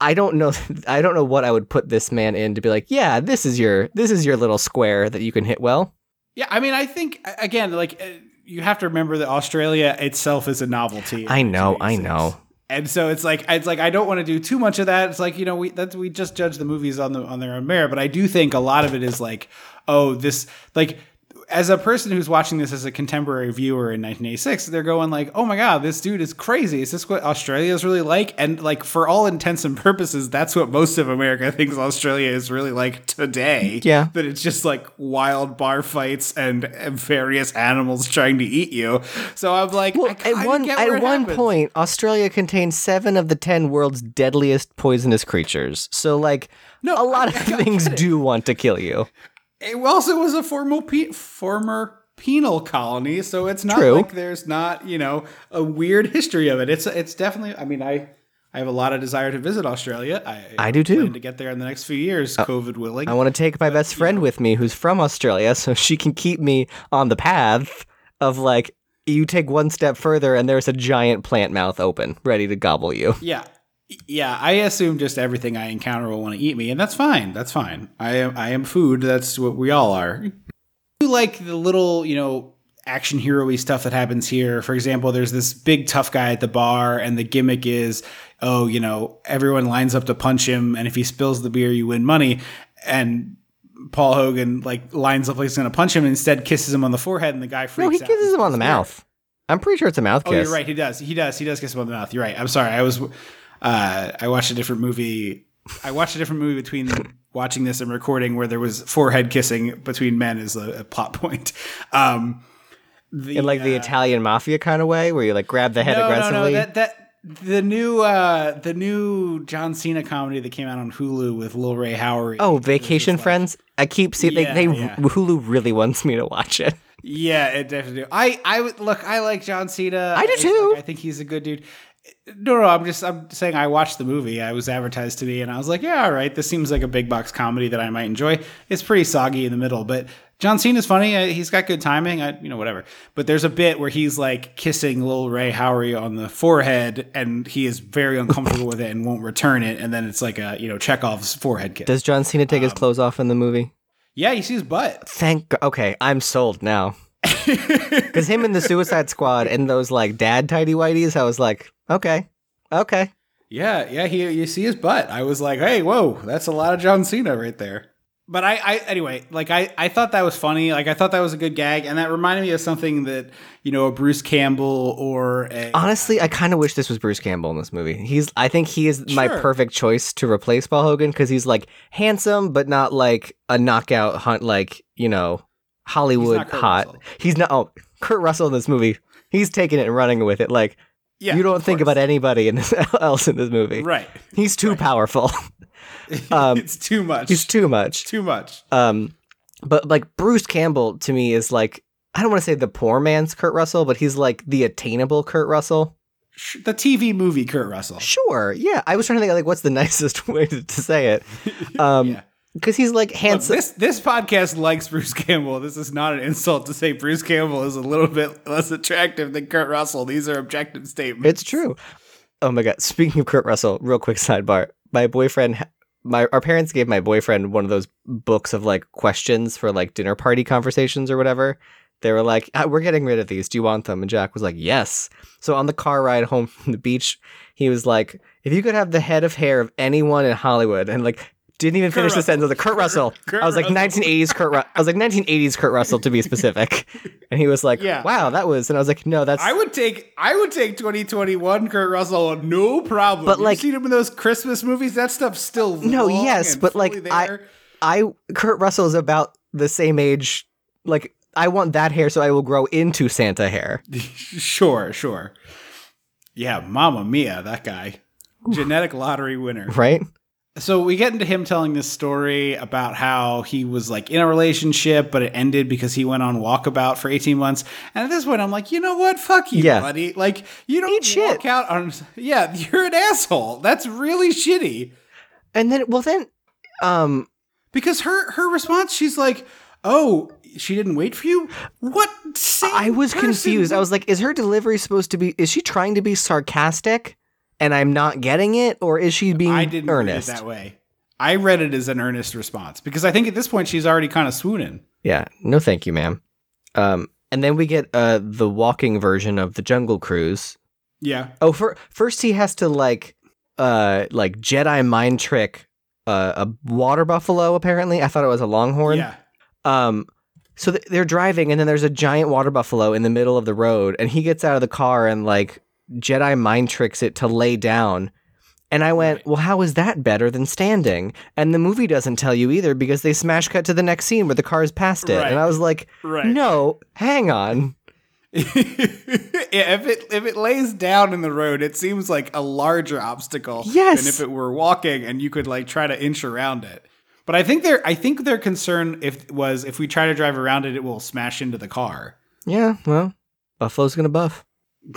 I don't know. I don't know what I would put this man in to be like. Yeah, this is your this is your little square that you can hit well. Yeah, I mean, I think again, like uh, you have to remember that Australia itself is a novelty. I know, I know. And so it's like it's like I don't want to do too much of that. It's like you know we we just judge the movies on the on their own merit, but I do think a lot of it is like oh this like as a person who's watching this as a contemporary viewer in 1986, they're going like, "Oh my god, this dude is crazy. Is this what Australia is really like?" And like for all intents and purposes, that's what most of America thinks Australia is really like today. Yeah. that it's just like wild bar fights and, and various animals trying to eat you. So I'm like, Well, at one at one happens. point, Australia contains seven of the ten world's deadliest poisonous creatures. So, like, No, a lot I- of I things do want to kill you. It also was a formal pe- former penal colony, so it's not True. like there's not you know a weird history of it. It's it's definitely. I mean, I I have a lot of desire to visit Australia. I I do too. To get there in the next few years, oh, COVID willing. I want to take my best friend with me who's from Australia so she can keep me on the path of like you take one step further and there's a giant plant mouth open, ready to gobble you. yeah. Yeah, I assume just everything I encounter will want to eat me, and that's fine. That's fine. I am I am food. That's what we all are. You like the little, you know, action hero-y stuff that happens here. For example, there's this big tough guy at the bar, and the gimmick is, oh, you know, everyone lines up to punch him, and if he spills the beer, you win money. And Paul Hogan like lines up like he's gonna punch him, and instead kisses him on the forehead, and the guy freaks No, he kisses him on the mouth. I'm pretty sure it's a mouth Oh, kiss. you're right. He does. He does. He does kiss him on the mouth. You're right. I'm sorry. I was. Uh, I watched a different movie. I watched a different movie between watching this and recording where there was forehead kissing between men as a, a plot point. Um, the, In like the uh, Italian mafia kind of way where you like grab the head no, aggressively. No, no, that that the new uh, the new John Cena comedy that came out on Hulu with Lil Rel Howery. oh, Vacation like- Friends. I keep seeing Yeah, they, they yeah. Hulu really wants me to watch it. Yeah, it definitely. Do. I I look. I like John Cena. I do too. like, I think he's a good dude. No, no, I'm just I'm saying I watched the movie. I was advertised to me, and I was like, yeah, all right. This seems like a big box comedy that I might enjoy. It's pretty soggy in the middle, but John Cena's funny. Uh, He's got good timing. I, you know, whatever. But there's a bit where he's like kissing Lil Rel Howery on the forehead, and he is very uncomfortable with it and won't return it. And then it's like a you know Chekhov's forehead kiss. Does John Cena take Um, his clothes off in the movie? yeah, you see his butt. Thank go- okay, I'm sold now. Because him in the Suicide Squad and those like dad tidy whities, I was like, okay, okay. Yeah, yeah, he you see his butt. I was like, hey, whoa, that's a lot of John Cena right there. But I, I anyway, like I, I thought that was funny. Like I thought that was a good gag, and that reminded me of something that you know a Bruce Campbell or a Honestly, I kind of wish this was Bruce Campbell in this movie. He's, I think he is my perfect choice to replace Paul Hogan because he's like handsome, but not like a knockout hunt, like you know Hollywood Kurt hot. Russell. He's not. Oh, Kurt Russell in this movie, he's taking it and running with it. Like yeah, you don't think course. about anybody in this, else in this movie. right. He's too powerful. Um, it's too much. he's too much. too much. Um, but like Bruce Campbell to me is like I don't want to say the poor man's Kurt Russell, but he's like the attainable Kurt Russell. The TV movie Kurt Russell. Sure, yeah. I was trying to think like what's the nicest way to, to say it, um, Yeah. Because he's like Look, handsome. this this podcast likes Bruce Campbell. This is not an insult to say Bruce Campbell is a little bit less attractive than Kurt Russell. These are objective statements. It's true. Oh my god! Speaking of Kurt Russell, real quick sidebar. My boyfriend, my our parents gave my boyfriend one of those books of like questions for like dinner party conversations or whatever. They were like, "Ah, "We're getting rid of these. Do you want them?" And Jack was like, "Yes." So on the car ride home from the beach, he was like, "If you could have the head of hair of anyone in Hollywood," and like didn't even finish the sentence. I was like, "Kurt Russell." Kurt I was like, Russell. "1980s Kurt." Ru-. I was like, "1980s Kurt Russell" to be specific. And he was like, Yeah. "Wow, that was." And I was like, "No, that's." I would take I would take 2021 Kurt Russell no problem. But, You've like- seen him in those Christmas movies. That stuff's still No, yes, but, like, fully I- I Kurt Russell is about the same age. Like I want that hair, so I will grow into Santa hair. sure, sure. Yeah, Mamma Mia, that guy, genetic lottery winner. Right? So we get into him telling this story about how he was like in a relationship, but it ended because he went on walkabout for 18 months. And at this point, I'm like, you know what? Fuck you, Yeah. buddy. Like, you don't Eat walk shit. out on. Yeah, you're an asshole. That's really shitty. And then, well, then, um, Because her her response, she's like, "Oh, she didn't wait for you." What? I was person confused. I was like, is her delivery supposed to be? Is she trying to be sarcastic, and I'm not getting it, or is she being I didn't earnest? that way. I read it as an earnest response because I think at this point she's already kind of swooning. Yeah. No, thank you, ma'am. Um, and then we get uh the walking version of the Jungle Cruise. Yeah, Oh, for, first he has to like uh like Jedi mind trick uh, a water buffalo. Apparently, I thought it was a longhorn. yeah. Um, So th- they're driving, and then there's a giant water buffalo in the middle of the road, and he gets out of the car and like Jedi mind tricks it to lay down. And I went, well, how is that better than standing? And the movie doesn't tell you either because they smash cut to the next scene where the car's past it. Right. And I was like, Right. no, hang on. yeah, if it if it lays down in the road, it seems like a larger obstacle Yes. than if it were walking and you could like try to inch around it. But I think their I think their concern if was if we try to drive around it, it will smash into the car. Yeah, well, Buffalo's gonna buff.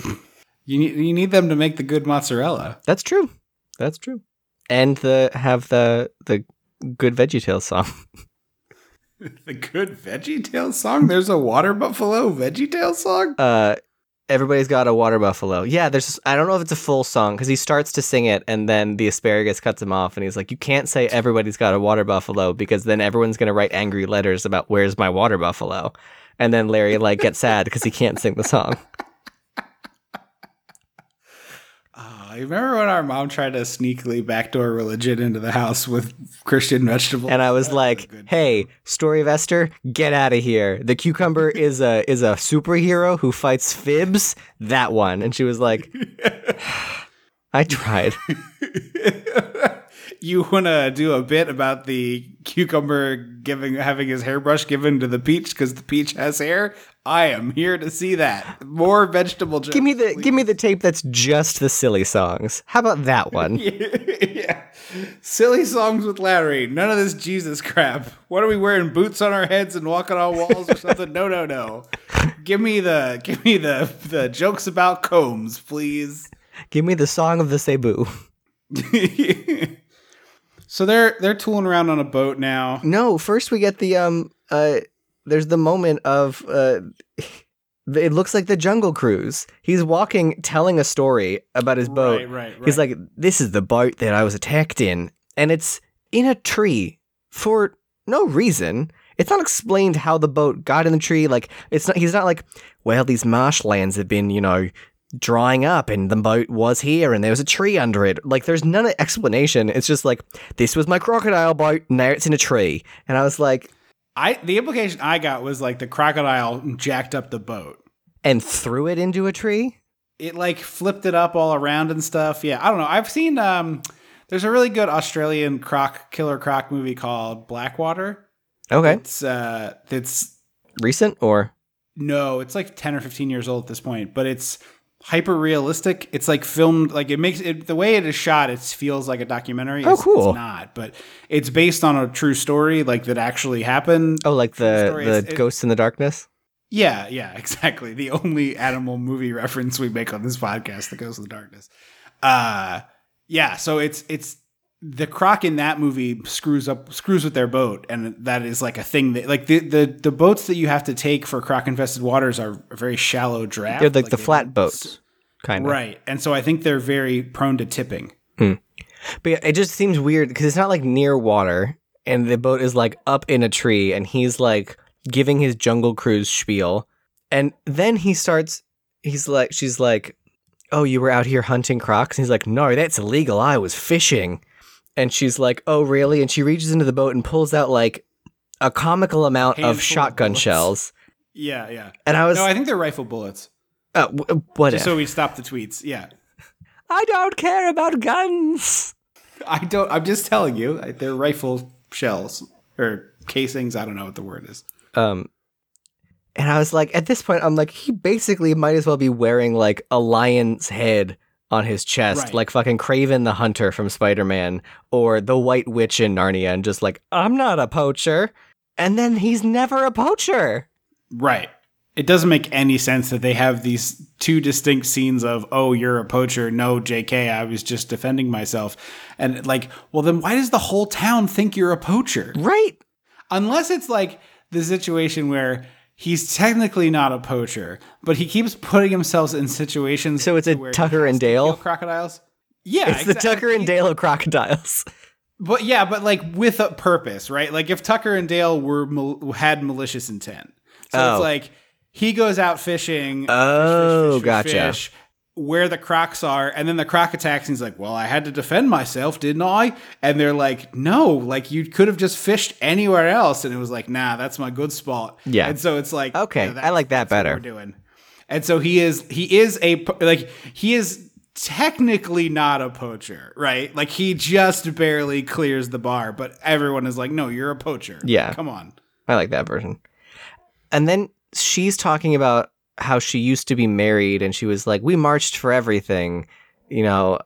You need you need them to make the good mozzarella. That's true. That's true. And the have the the good Veggie VeggieTales song. The good Veggie Tale song. There's a water buffalo Veggie Tale song. Uh, everybody's got a water buffalo. Yeah, there's. I don't know if it's a full song because he starts to sing it and then the asparagus cuts him off and he's like, "You can't say everybody's got a water buffalo because then everyone's gonna write angry letters about where's my water buffalo." And then Larry like gets sad because he can't sing the song. Oh, I remember when our mom tried to sneakily backdoor religion into the house with Christian vegetables. And I was like, "Hey, story of Esther, get out of here. The cucumber is a is a superhero who fights fibs. That one." And she was like, "I tried." you want to do a bit about the cucumber giving having his hairbrush given to the peach because the peach has hair? I am here to see that. More vegetable jokes. Give me the please. give me the tape that's just the silly songs. How about that one? yeah. Silly songs with Larry. None of this Jesus crap. What are we wearing boots on our heads and walking on walls or something? No, no, no. Give me the give me the the jokes about combs, please. Give me the song of the Cebu. so they're they're tooling around on a boat now. No, first we get the um uh there's the moment of uh it looks like the Jungle Cruise. He's walking telling a story about his boat. Right, right, right. He's like this is the boat that I was attacked in and it's in a tree for no reason. It's not explained how the boat got in the tree. Like it's not. He's not like, well, these marshlands have been, you know, drying up, and the boat was here, and there was a tree under it. Like there's none explanation. It's just like this was my crocodile boat. Now it's in a tree, and I was like, I the implication I got was like the crocodile jacked up the boat. and threw it into a tree. It like flipped it up all around and stuff. Yeah, I don't know. I've seen um there's a really good Australian croc killer croc movie called Blackwater. Okay, It's uh it's recent or no, it's like 10 or 15 years old at this point, but it's hyper realistic. It's like filmed like it makes it the way it is shot, it feels like a documentary. Oh, It's- cool. It's not, but it's based on a true story like that actually happened. oh, like the the It's- it- Ghosts in the Darkness. Yeah, yeah, exactly. The only animal movie reference we make on this podcast that goes in the darkness. Uh yeah, so it's it's the croc in that movie screws up screws with their boat and that is like a thing that like the the, the boats that you have to take for croc infested waters are very shallow draft. They're like, the they flat boats, kind of. Right. And so I think they're very prone to tipping. Hmm. But yeah, it just seems weird because it's not like near water, and the boat is like up in a tree, and he's like giving his jungle cruise spiel, and then he starts. He's like, she's like, "Oh, you were out here hunting crocs?" And he's like, "No, that's illegal. I was fishing." And she's like, "Oh, really?" And she reaches into the boat and pulls out like a comical amount Handful of of shotgun bullets. shells. Yeah, yeah. And I was, No, I think they're rifle bullets. uh, w- what? Just so we stop the tweets. Yeah. I don't care about guns. I don't. I'm just telling you, they're rifle shells or casings. I don't know what the word is. Um, and I was like, at this point, I'm like, he basically might as well be wearing like a lion's head on his chest, Right. like fucking Kraven the Hunter from Spider Man or the White Witch in Narnia, and just like, I'm not a poacher. And then he's never a poacher. Right. It doesn't make any sense that they have these two distinct scenes of, oh, you're a poacher. No, JK, I was just defending myself. And like, well, then why does the whole town think you're a poacher? Right? Unless it's like the situation where he's technically not a poacher, but he keeps putting himself in situations. So it's a Tucker and Dale? crocodiles. Yeah, It's the. Tucker and Dale of crocodiles. But yeah, but like with a purpose, right? Like if Tucker and Dale were mal- had malicious intent, so Oh. it's like he goes out fishing. Oh, fish, fish, fish, oh, gotcha. fish, where the crocs are and then the croc attacks and he's like well i had to defend myself didn't i and they're like no like you could have just fished anywhere else and it was like nah that's my good spot Yeah. and so it's like Okay, yeah, I like that better. we're doing and so he is he is a like he is technically not a poacher right like he just barely clears the bar but everyone is like no you're a poacher Yeah. come on I like that version. And then she's talking about how she used to be married and she was like, we marched for everything, you know,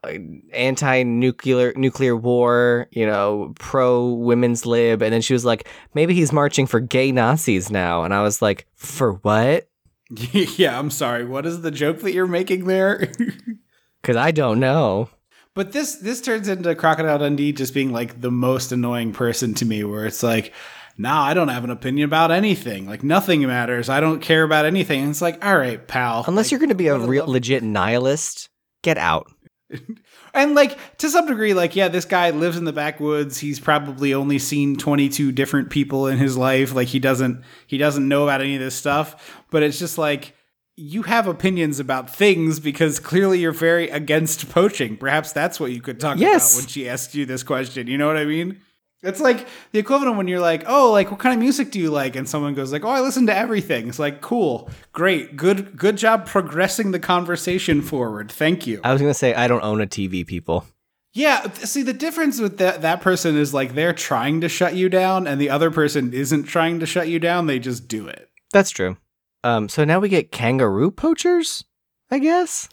anti nuclear nuclear war, you know, pro women's lib. And then she was like, maybe he's marching for gay Nazis now. And I was like, for what? yeah i'm sorry what is the joke that you're making there Because I don't know. But this this turns into Crocodile Dundee just being like the most annoying person to me, where it's like, nah, I don't have an opinion about anything. Like nothing matters. I don't care about anything. And it's like, all right, pal. Unless Like, you're going to be a real legit nihilist, get out. and like to some degree, like yeah, this guy lives in the backwoods. He's probably only seen 22 different people in his life. Like he doesn't he doesn't know about any of this stuff. But it's just like you have opinions about things because clearly you're very against poaching. Perhaps that's what you could talk Yes. about when she asked you this question. You know what I mean? It's like the equivalent when you're like, "Oh, like what kind of music do you like?" and someone goes like, "Oh, I listen to everything." It's like, "Cool. Great. Good good job progressing the conversation forward. Thank you." I was going to say, I don't own a TV, people. Yeah, see the difference with that that person is like they're trying to shut you down and the other person isn't trying to shut you down, they just do it. That's true. Um, so now we get kangaroo poachers, I guess.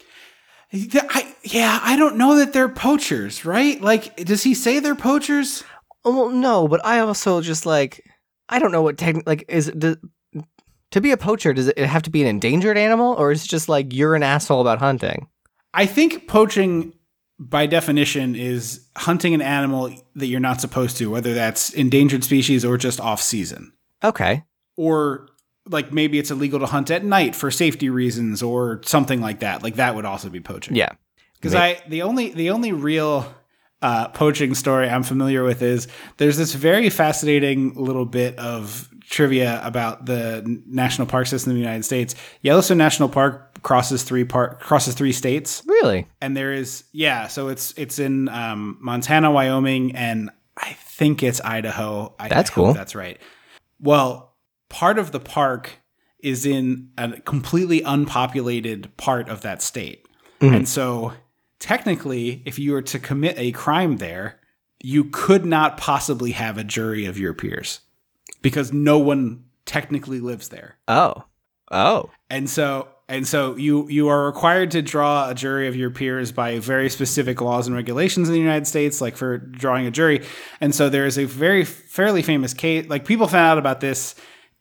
I, yeah, I don't know that they're poachers, right? Like does he say they're poachers? Oh, well, no, but I also just like I don't know what techn like is it does, to be a poacher. Does it have to be an endangered animal, or is it just like you're an asshole about hunting? I think poaching by definition is hunting an animal that you're not supposed to, whether that's endangered species or just off season. Okay, Or like maybe it's illegal to hunt at night for safety reasons or something like that. Like that would also be poaching. yeah, because I the only the only real uh, poaching story I'm familiar with is there's this very fascinating little bit of trivia about the national park system in the United States. Yellowstone National Park crosses three park crosses three states, really. and there is yeah, so it's it's in um, Montana, Wyoming, and I think it's Idaho. I, That's cool. That's right. Well, part of the park is in a completely unpopulated part of that state. Mm-hmm. And so technically, if you were to commit a crime there, you could not possibly have a jury of your peers because no one technically lives there. Oh, oh, And so and so you you are required to draw a jury of your peers by very specific laws and regulations in the United States, like for drawing a jury. And so there is a very fairly famous case. Like people found out about this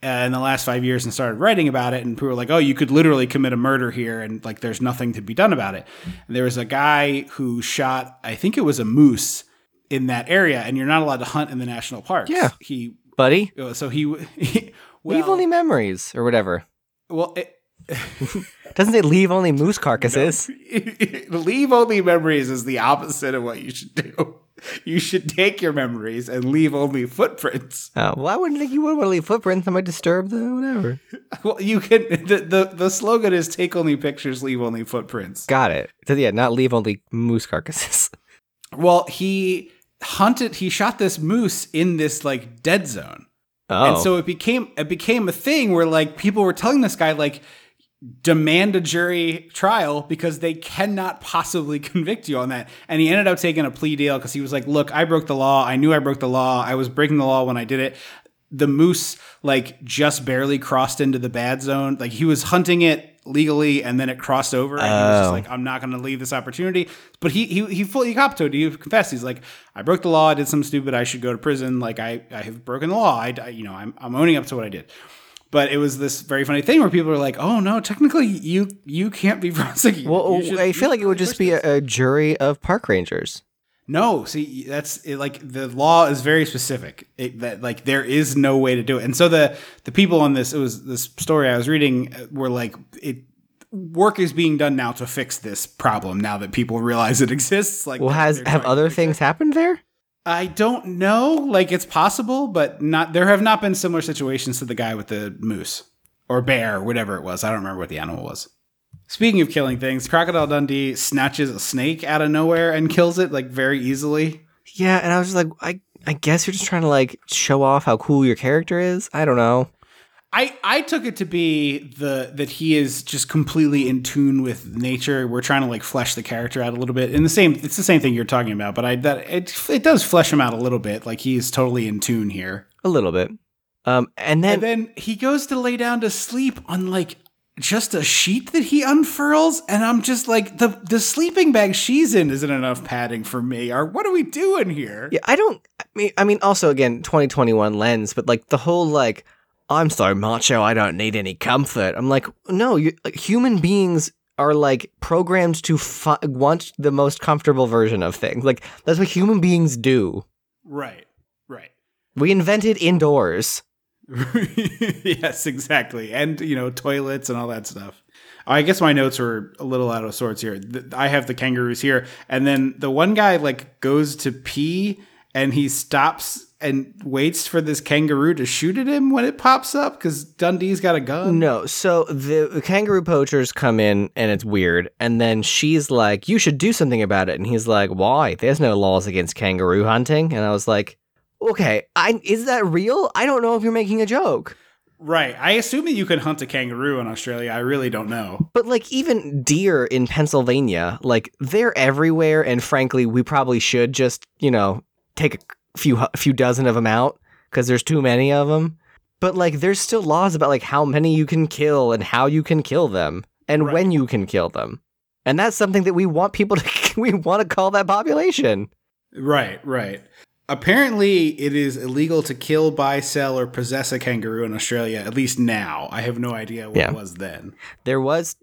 in the last five years and started writing about it, and people were like, "Oh, you could literally commit a murder here, and like there's nothing to be done about it." And there was a guy who shot, I think it was a moose in that area, and you're not allowed to hunt in the national parks. Yeah. he. buddy. Uh, so he. he well, leave only memories or whatever. well, it, Doesn't it leave only moose carcasses? leave only memories is the opposite of what you should do. You should take your memories and leave only footprints. Oh, well, I wouldn't think you would want to leave footprints. That might disturb the whatever. Well, you can. The, the the slogan is "Take only pictures, leave only footprints." Got it. So, yeah, not leave only moose carcasses. Well, he hunted. He shot this moose in this like dead zone, Oh, and so it became it became a thing where like people were telling this guy like demand a jury trial because they cannot possibly convict you on that. And he ended up taking a plea deal because he was like, "Look, I broke the law. I knew I broke the law. I was breaking the law when I did it." The moose like just barely crossed into the bad zone. Like he was hunting it legally and then it crossed over and he was just Oh. like I'm not going to leave this opportunity. But he he he fully copped to it. He confessed. He's like I broke the law. I did something stupid. I should go to prison. Like I I have broken the law. I, I- you know, I'm I'm owning up to what I did. But it was this very funny thing where people are like, "Oh no, technically you you can't be prosecuted." well, should- I feel like it would just be a, a jury of park rangers. No, see, that's it, like the law is very specific. It, that like there is no way to do it, and so the the people on this it was this story I was reading uh, were like it work is being done now to fix this problem now that people realize it exists. Like, Well, has have other things happened there? I don't know. Like it's possible, but not. There have not been similar situations to the guy with the moose or bear, whatever it was. I don't remember what the animal was. Speaking of killing things, Crocodile Dundee snatches a snake out of nowhere and kills it like very easily. Yeah, and I was just like, I I guess you're just trying to like show off how cool your character is. I don't know. I, I took it to be the that he is just completely in tune with nature. We're trying to like flesh the character out a little bit. and the same, it's the same thing you're talking about, but I that it it does flesh him out a little bit. Like he's totally in tune here. A little bit. Um, and then And then he goes to lay down to sleep on like just a sheet that he unfurls, and I'm just like the the sleeping bag she's in isn't enough padding for me. Or what are we doing here? Yeah, I don't. I mean, I mean, also again, 2021 lens, but like the whole like, I'm so macho, I don't need any comfort. I'm like, no, you, human beings are like programmed to fi- want the most comfortable version of things. Like that's what human beings do. Right, right. We invented indoors. yes, exactly. And, you know, toilets and all that stuff. I guess my notes are a little out of sorts here. I have the kangaroos here. And then the one guy, like, goes to pee and he stops and waits for this kangaroo to shoot at him when it pops up because Dundee's got a gun. No, so the, the kangaroo poachers come in and it's weird, and then she's like, "You should do something about it," and he's like, "Why? There's no laws against kangaroo hunting." And I was like, "Okay, I is that real? I don't know if you're making a joke." Right. I assume that you can hunt a kangaroo in Australia. I really don't know. But like even deer in Pennsylvania, like they're everywhere, and frankly, we probably should just you know take a few a few dozen of them out because there's too many of them. But like, there's still laws about like how many you can kill and how you can kill them and Right. when you can kill them, and that's something that we want people to we want to call that population. Right, right. Apparently, it is illegal to kill, buy, sell, or possess a kangaroo in Australia, at least now. I have no idea what Yeah. it was then. There was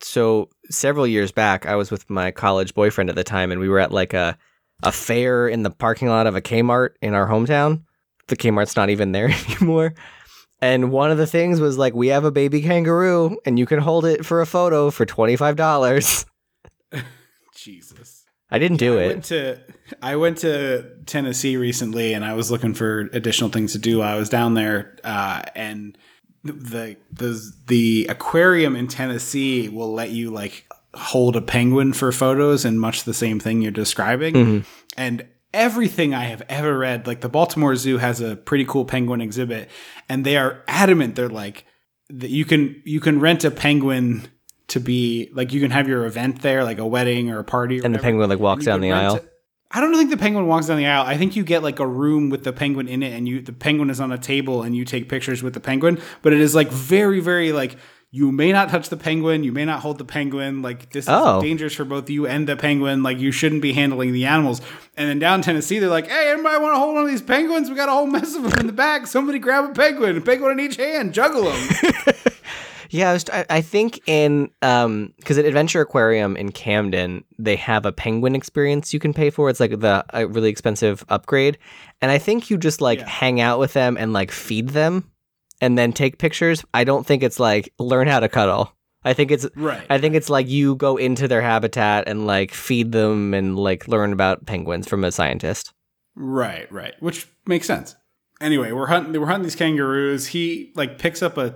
so several years back, I was with my college boyfriend at the time, and we were at like a a fair in the parking lot of a Kmart in our hometown. The Kmart's not even there anymore. And one of the things was like, we have a baby kangaroo, and you can hold it for a photo for twenty five dollars. Jesus. I didn't do I it. went to I went to Tennessee recently, and I was looking for additional things to do. I was down there, uh, and the the the aquarium in Tennessee will let you like hold a penguin for photos, and much the same thing you're describing. Mm-hmm. And everything I have ever read, like the Baltimore Zoo has a pretty cool penguin exhibit, and they are adamant. They're like that you can you can rent a penguin to be like you can have your event there, like a wedding or a party, or And the penguin like walks down the aisle. it- I don't think the penguin walks down the aisle. I think you get like a room with the penguin in it, and you the penguin is on a table, and you take pictures with the penguin. But it is like very, very like you may not touch the penguin, you may not hold the penguin. Like this is Oh. dangerous for both you and the penguin. Like you shouldn't be handling the animals. And then down in Tennessee, they're like, "Hey, anybody want to hold one of these penguins? We got a whole mess of them in the back. Somebody grab a penguin, a penguin in each hand, juggle them." Yeah, I, was, I, I think in um because at Adventure Aquarium in Camden they have a penguin experience you can pay for. It's like the a really expensive upgrade, and I think you just like Yeah. hang out with them and like feed them, and then take pictures. I don't think it's like learn how to cuddle. I think it's right. I think it's like you go into their habitat and like feed them and like learn about penguins from a scientist. Right, right. Which makes sense. Anyway, we're hunting we're hunting these kangaroos. He like picks up a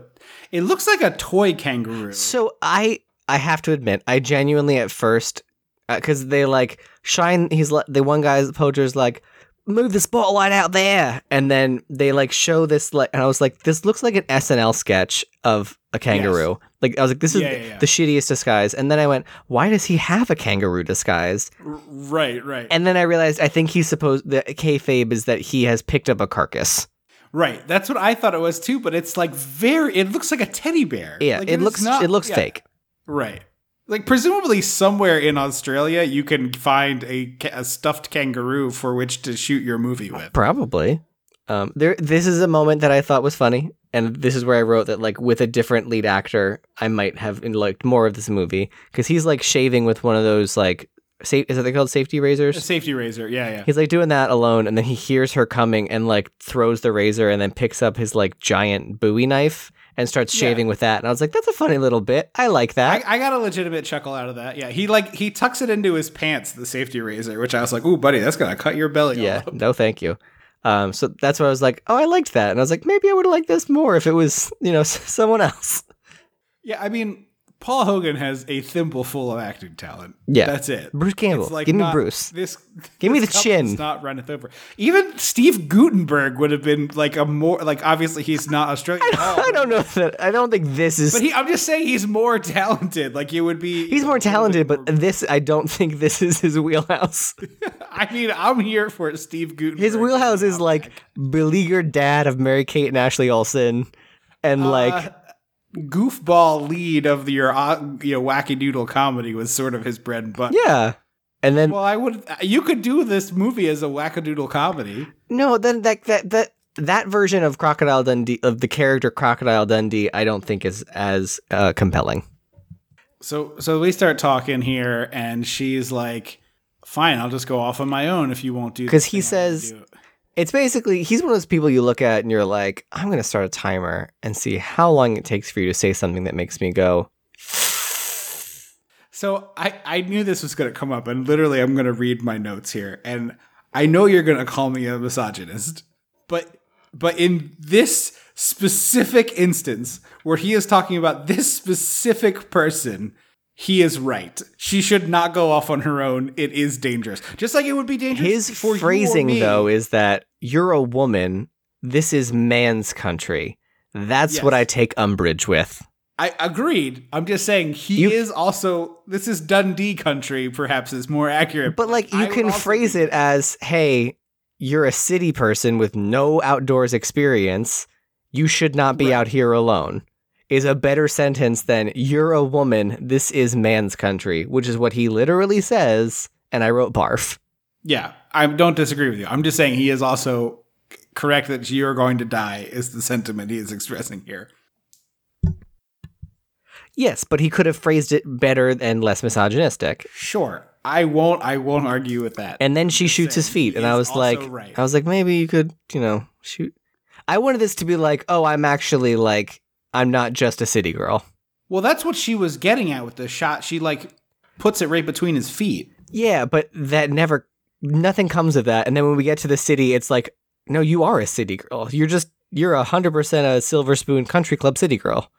it looks like a toy kangaroo. So I I have to admit, I genuinely at first uh, because they like shine. He's like the one guy's poacher's like move the spotlight out there, and then they like show this like, and I was like, this looks like an SNL sketch of a kangaroo. Like I was like, this is Yeah, yeah, yeah. the shittiest disguise. And then I went, why does he have a kangaroo disguise? Right, right. And then I realized I think he's supposed the kayfabe is that he has picked up a carcass. right. That's what I thought it was too, but it's like very it looks like a teddy bear. Yeah, Like, it is looks not- it looks fake. Right. Like presumably somewhere in Australia you can find a, a stuffed kangaroo for which to shoot your movie with. Probably. Um, there. This is a moment that I thought was funny, and this is where I wrote that like with a different lead actor, I might have liked more of this movie because he's like shaving with one of those like sa- is that they called safety razors? A safety razor. Yeah, yeah. He's like doing that alone, and then he hears her coming and like throws the razor, and then picks up his like giant Bowie knife and starts Yeah. shaving with that. And I was like, that's a funny little bit. I like that. I, I got a legitimate chuckle out of that. Yeah, he like he tucks it into his pants, the safety razor, which I was like, "Ooh, buddy, that's gonna cut your belly." yeah. up." No, thank you. Um, so that's why I was like, oh, I liked that, and I was like, maybe I would have liked this more if it was, you know, someone else. Yeah, I mean, Paul Hogan has a thimble full of acting talent. Yeah. that's it. Bruce Campbell. It's Give me Bruce. This Give me the chin. Not runneth over. Even Steve Guttenberg would have been like a more like obviously he's not Australian. at all, I don't know that. I don't think this is. But he, I'm just saying he's more talented. Like it would be. he's more talented, but this I don't think this is his wheelhouse. I mean, I'm here for Steve Guttenberg. His wheelhouse is like beleaguered dad of Mary Kate and Ashley Olsen, and uh, like goofball lead of your uh, you know wacky doodle comedy was sort of his bread and butter. yeah. And then Well, I would. You could do this movie as a wackadoodle comedy. no, then that that that that version of Crocodile Dundee of the character Crocodile Dundee, I don't think is as uh, compelling. So, so we start talking here, and she's like, "Fine, I'll just go off on my own if you won't do." 'Cause Because he thing I wanna says- do." It's basically he's one of those people you look at and you're like, I'm gonna start a timer and see how long it takes for you to say something that makes me go. So I, I knew this was going to come up, and literally, I'm going to read my notes here, and I know you're going to call me a misogynist, but but in this specific instance where he is talking about this specific person, he is right. She should not go off on her own. It is dangerous, just like it would be dangerous. His for phrasing though is that you're a woman. This is man's country. That's Yes. what I take umbrage with. I agreed. I'm just saying he You- is also. This is Dundee country. Perhaps is more accurate. But like you would can phrase think- it as, "Hey, you're a city person with no outdoors experience. You should not be Right. out here alone." Is a better sentence than "You're a woman. This is man's country," which is what he literally says. And I wrote barf. Yeah, I don't disagree with you. I'm just saying he is also correct that you're going to die is the sentiment he is expressing here. Yes, but he could have phrased it better and less misogynistic. Sure, I won't. I won't argue with that. And then she shoots his feet, and I was like, right. I was like, maybe you could, you know, shoot. I wanted this to be like, oh, I'm actually like, I'm not just a city girl. well, that's what she was getting at with the shot. She like puts it right between his feet. Yeah, but that never, nothing comes of that. And then when we get to the city, it's like, no, you are a city girl. You're just, you're a hundred percent a Silver Spoon Country Club city girl.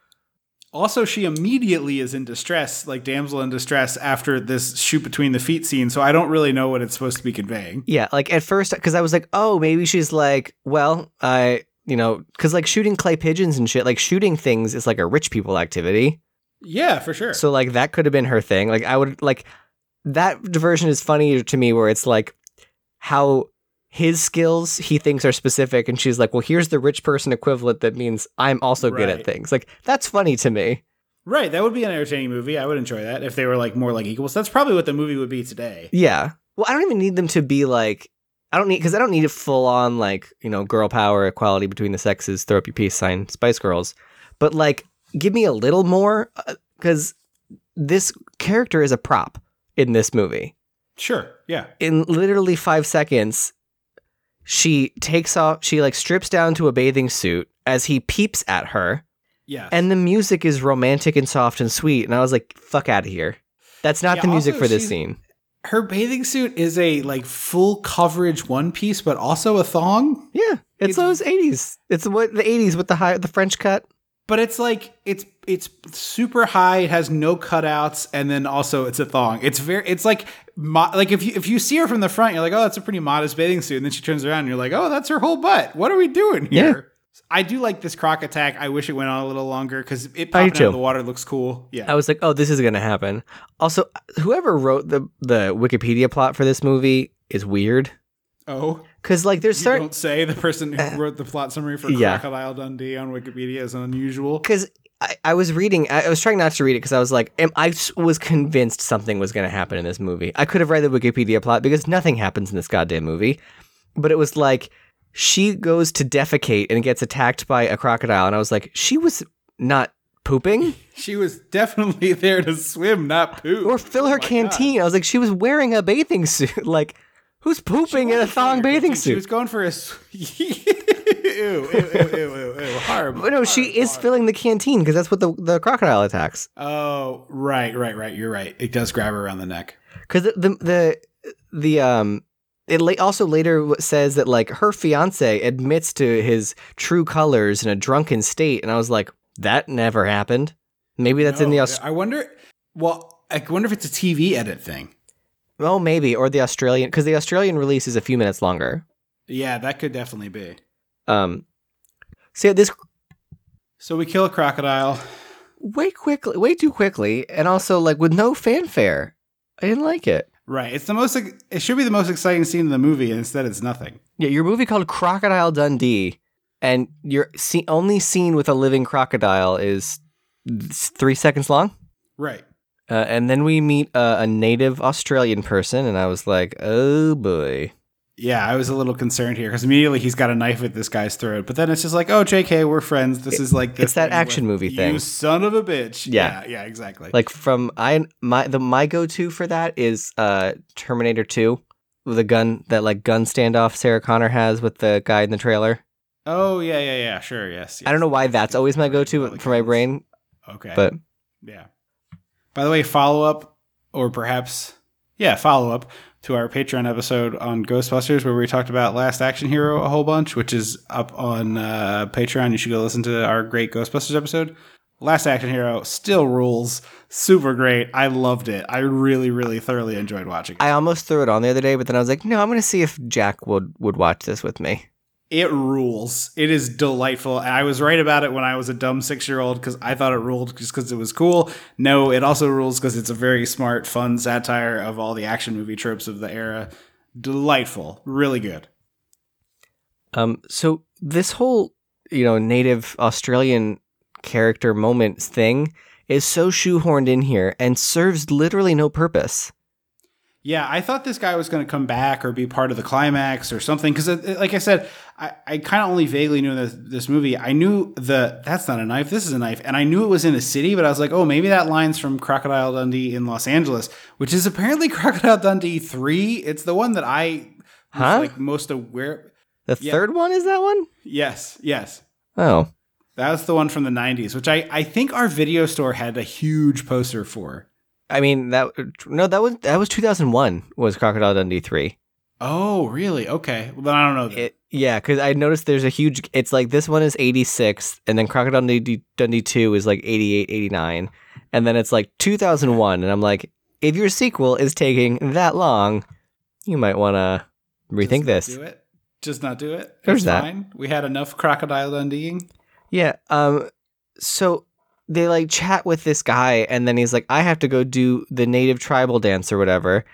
Also, she immediately is in distress, like damsel in distress, after this shoot between the feet scene. So I don't really know what it's supposed to be conveying. Yeah, like at first, because I was like, oh, maybe she's like, well, I, you know, because like shooting clay pigeons and shit, like shooting things is like a rich people activity. Yeah, for sure. So like that could have been her thing. Like I would like that diversion is funnier to me where it's like how his skills he thinks are specific and she's like, "Well, here's the rich person equivalent that means I'm also good at things." Like that's funny to me. right, that would be an entertaining movie. I would enjoy that if they were like more like equals. That's probably what the movie would be today. Yeah. Well, I don't even need them to be like I don't need because I don't need a full on like you know girl power equality between the sexes. Throw up your peace sign, Spice Girls. But like, give me a little more uh, because this character is a prop in this movie. Sure. Yeah. in literally five seconds, she takes off, she like strips down to a bathing suit as he peeps at her, Yeah. and the music is romantic and soft and sweet. And I was like, fuck out of here. That's not Yeah, the music for this scene. Her bathing suit is a like full coverage one piece, but also a thong. Yeah, it's, It's- those 80s. It's what the 80s with the high, the French cut. But it's like it's it's super high. It has no cutouts, and then also it's a thong. It's very. It's like mo- like if you if you see her from the front, you're like, oh, that's a pretty modest bathing suit, and then she turns around, and you're like, oh, that's her whole butt. What are we doing here? I do like this croc attack. I wish it went on a little longer because it popping out of the water looks cool. Yeah. I was like, oh, this is going to happen. Also, whoever wrote the, the Wikipedia plot for this movie is weird. oh, Because, like, there's certain. don't say the person who eh. wrote the plot summary for Yeah. Crocodile Dundee on Wikipedia is unusual. because I, I was reading I, I was trying not to read it because i was like am, i was convinced something was going to happen in this movie i could have read the wikipedia plot because nothing happens in this goddamn movie but it was like she goes to defecate and gets attacked by a crocodile and i was like she was not pooping She was definitely there to swim, not poop. or fill her Oh my God. canteen i was like she was wearing a bathing suit like who's pooping in a thong bathing suit? She was going for a. ew, ew, ew, ew, ew, ew, horrible. But no she is filling the canteen because that's what the, the crocodile attacks Oh, right, right, right. You're right. It does grab her around the neck. because the the the um it also later says that like her fiance admits to his true colors in a drunken state and i was like that never happened Maybe that's in the No, Aus- I wonder. Well, I wonder if it's a TV edit thing. oh maybe or the Australian because the Australian release is a few minutes longer. Yeah, that could definitely be. Um, so yeah, this So we kill a crocodile. way quickly, way too quickly, and also like with no fanfare. I didn't like it. Right. It's the most. It should be the most exciting scene in the movie, and instead it's nothing. Yeah, your movie called Crocodile Dundee, and your see- only scene with a living crocodile is three seconds long. Right. Uh, and then we meet uh, a native Australian person, and I was like, oh boy. Yeah, I was a little concerned here because immediately he's got a knife at this guy's throat, but then it's just like, oh, J.K., we're friends. This is like the it's that action movie You thing. son of a bitch. Yeah. yeah, yeah, exactly. Like from I my the my go to for that is uh Terminator Two, with a gun that like gun standoff Sarah Connor has with the guy in the trailer. oh yeah, yeah, yeah. Sure, yes. I don't know why that's always my go to for my brain, Okay, but Yeah. By the way, follow up, or perhaps, yeah, follow up to our Patreon episode on Ghostbusters, where we talked about Last Action Hero a whole bunch, which is up on uh, Patreon. You should go listen to our great Ghostbusters episode. Last Action Hero still rules. Super great. I loved it. I really, really thoroughly enjoyed watching it. I almost threw it on the other day, but then I was like, no, I'm gonna see if Jack would would watch this with me. It rules. It is delightful. And I was right about it when I was a dumb six year old because I thought it ruled just because it was cool. No, it also rules because it's a very smart, fun satire of all the action movie tropes of the era. Delightful. Really good. Um, so this whole you know native Australian character moments thing is so shoehorned in here and serves literally no purpose. Yeah, I thought this guy was going to come back or be part of the climax or something. Because, like I said, I, I kind of only vaguely knew this, this movie. I knew the that's not a knife, this is a knife, and I knew it was in a city. But I was like, oh, maybe that line's from Crocodile Dundee in Los Angeles, which is apparently Crocodile Dundee three. It's the one that I was Huh? like most aware. The Yeah. third one is that one? Yes, yes. Oh, That was the one from the 90s, which I, I think our video store had a huge poster for. I mean that no that was that was 2001 was Crocodile Dundee 3. Oh, really? Okay. Well, then I don't know. It, yeah, cuz I noticed there's a huge it's like this one is 86 and then Crocodile Dundee, Dundee 2 is like 88 89 and then it's like 2001 and I'm like if your sequel is taking that long, you might want to rethink this. Do it. Just not do it. There's it's that. Fine. We had enough crocodile Dundeeing. Yeah. Um. So they like chat with this guy, and then he's like, "I have to go do the native tribal dance or whatever,"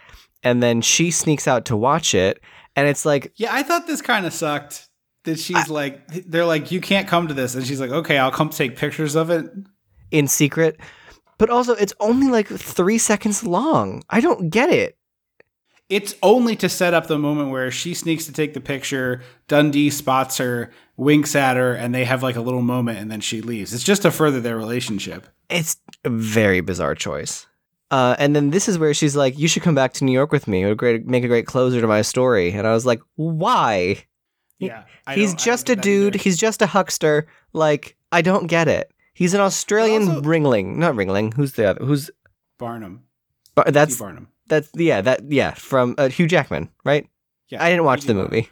and then she sneaks out to watch it, and it's like, Yeah, I thought this kind of sucked. That she's like, they're like, you can't come to this, and she's like, okay, I'll come take pictures of it. in secret, but also it's only like three seconds long. I don't get it. It's only to set up the moment where she sneaks to take the picture. Dundee spots her, winks at her, and they have like a little moment, and then she leaves. It's just to further their relationship. It's a very bizarre choice. Uh, and then this is where she's like, "You should come back to New York with me. It would great, make a great closer to my story." And I was like, "Why? Yeah, I he's just a don't get that dude. either. He's just a huckster. Like, I don't get it. He's an Australian also- Ringling, not Ringling. Who's the other? Who's Barnum. Bar- Steve that's Barnum. That's yeah that yeah from uh, Hugh Jackman, right? Yeah, I didn't watch the movie.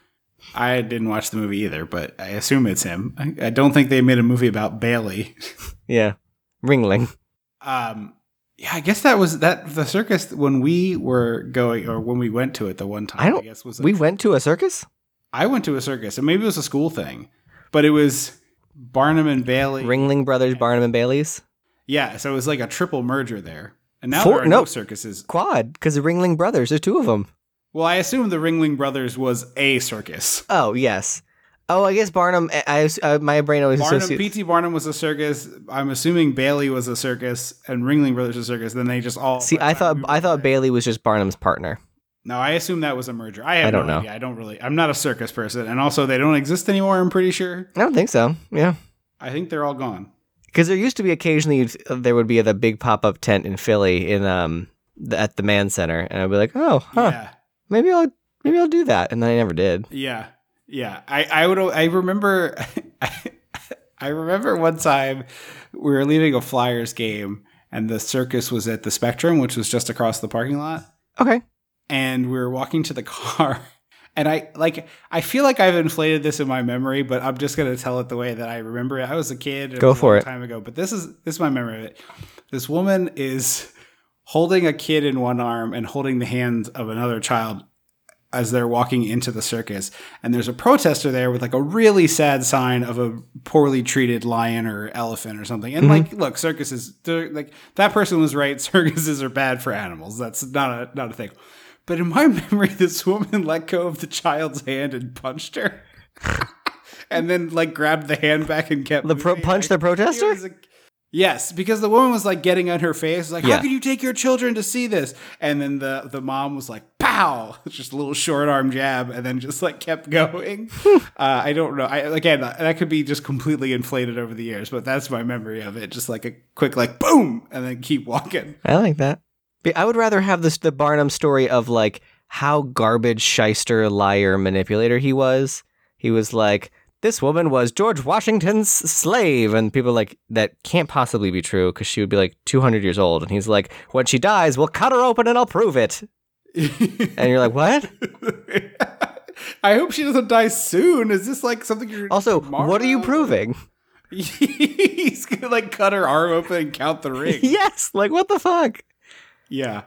I didn't watch the movie either, but I assume it's him. I, I don't think they made a movie about Bailey. Yeah, Ringling. Um, yeah, I guess that was that the circus when we were going or when we went to it the one time. I don't- guess was We went to a circus. I went to a circus and maybe it was a school thing, but it was Barnum and Bailey. Ringling Brothers, Barnum and Bailey's Yeah, so it was like a triple merger there. And now Four- there are no no. circuses. quad because the Ringling Brothers. There's two of them. Well, I assume the Ringling Brothers was a circus. Oh yes. Oh, I guess Barnum. I, I uh, my brain always Barnum, associates. P.T. Barnum was a circus. I'm assuming Bailey was a circus, and Ringling Brothers was a circus. Then they just all See, I thought I thought Bailey was just Barnum's partner. No, I assume that was a merger. I have I don't no know. idea. I don't really. I'm not a circus person, and also they don't exist anymore. I'm pretty sure. I don't think so. Yeah. I think they're all gone. Because there used to be occasionally uh, there would be the big pop up tent in Philly in um the, at the Mann Center, and I'd be like, oh, huh, Yeah, maybe I'll maybe I'll do that, and then I never did. yeah, yeah. I I would. I remember. I remember one time we were leaving a Flyers game, and the circus was at the Spectrum, which was just across the parking lot. Okay. and we were walking to the car And I like I feel like I've inflated this in my memory, but I'm just gonna tell it the way that I remember it. I was a kid. Go for long it. Time ago, but this is this is my memory of it. This woman is holding a kid in one arm and holding the hand of another child as they're walking into the circus. And there's a protester there with like a really sad sign of a poorly treated lion or elephant or something. And mm-hmm. like, look, circuses, like that person was right. Circuses are bad for animals. That's not a not a thing. But in my memory, this woman let go of the child's hand and punched her. and then like grabbed the hand back and kept The pro- punch the protester? Yes, because the woman was like getting on her face, like, Yeah. "How can you take your children to see this?" And then the the mom was like, "Pow!" just a little short arm jab, and then just like kept going. uh, I don't know. I again, that could be just completely inflated over the years, but that's my memory of it. Just like a quick like boom, and then keep walking. I like that. I would rather have this the Barnum story of like how garbage shyster liar manipulator he was. He was like, this woman was George Washington's slave, and people are like that can't possibly be true because she would be like 200 years old, and he's like, when she dies, we'll cut her open and I'll prove it. And you're like, what? I hope she doesn't die soon. Is this like something you're Also, what are you proving? He's gonna like cut her arm open and count the rings. yes, like what the fuck? Yeah.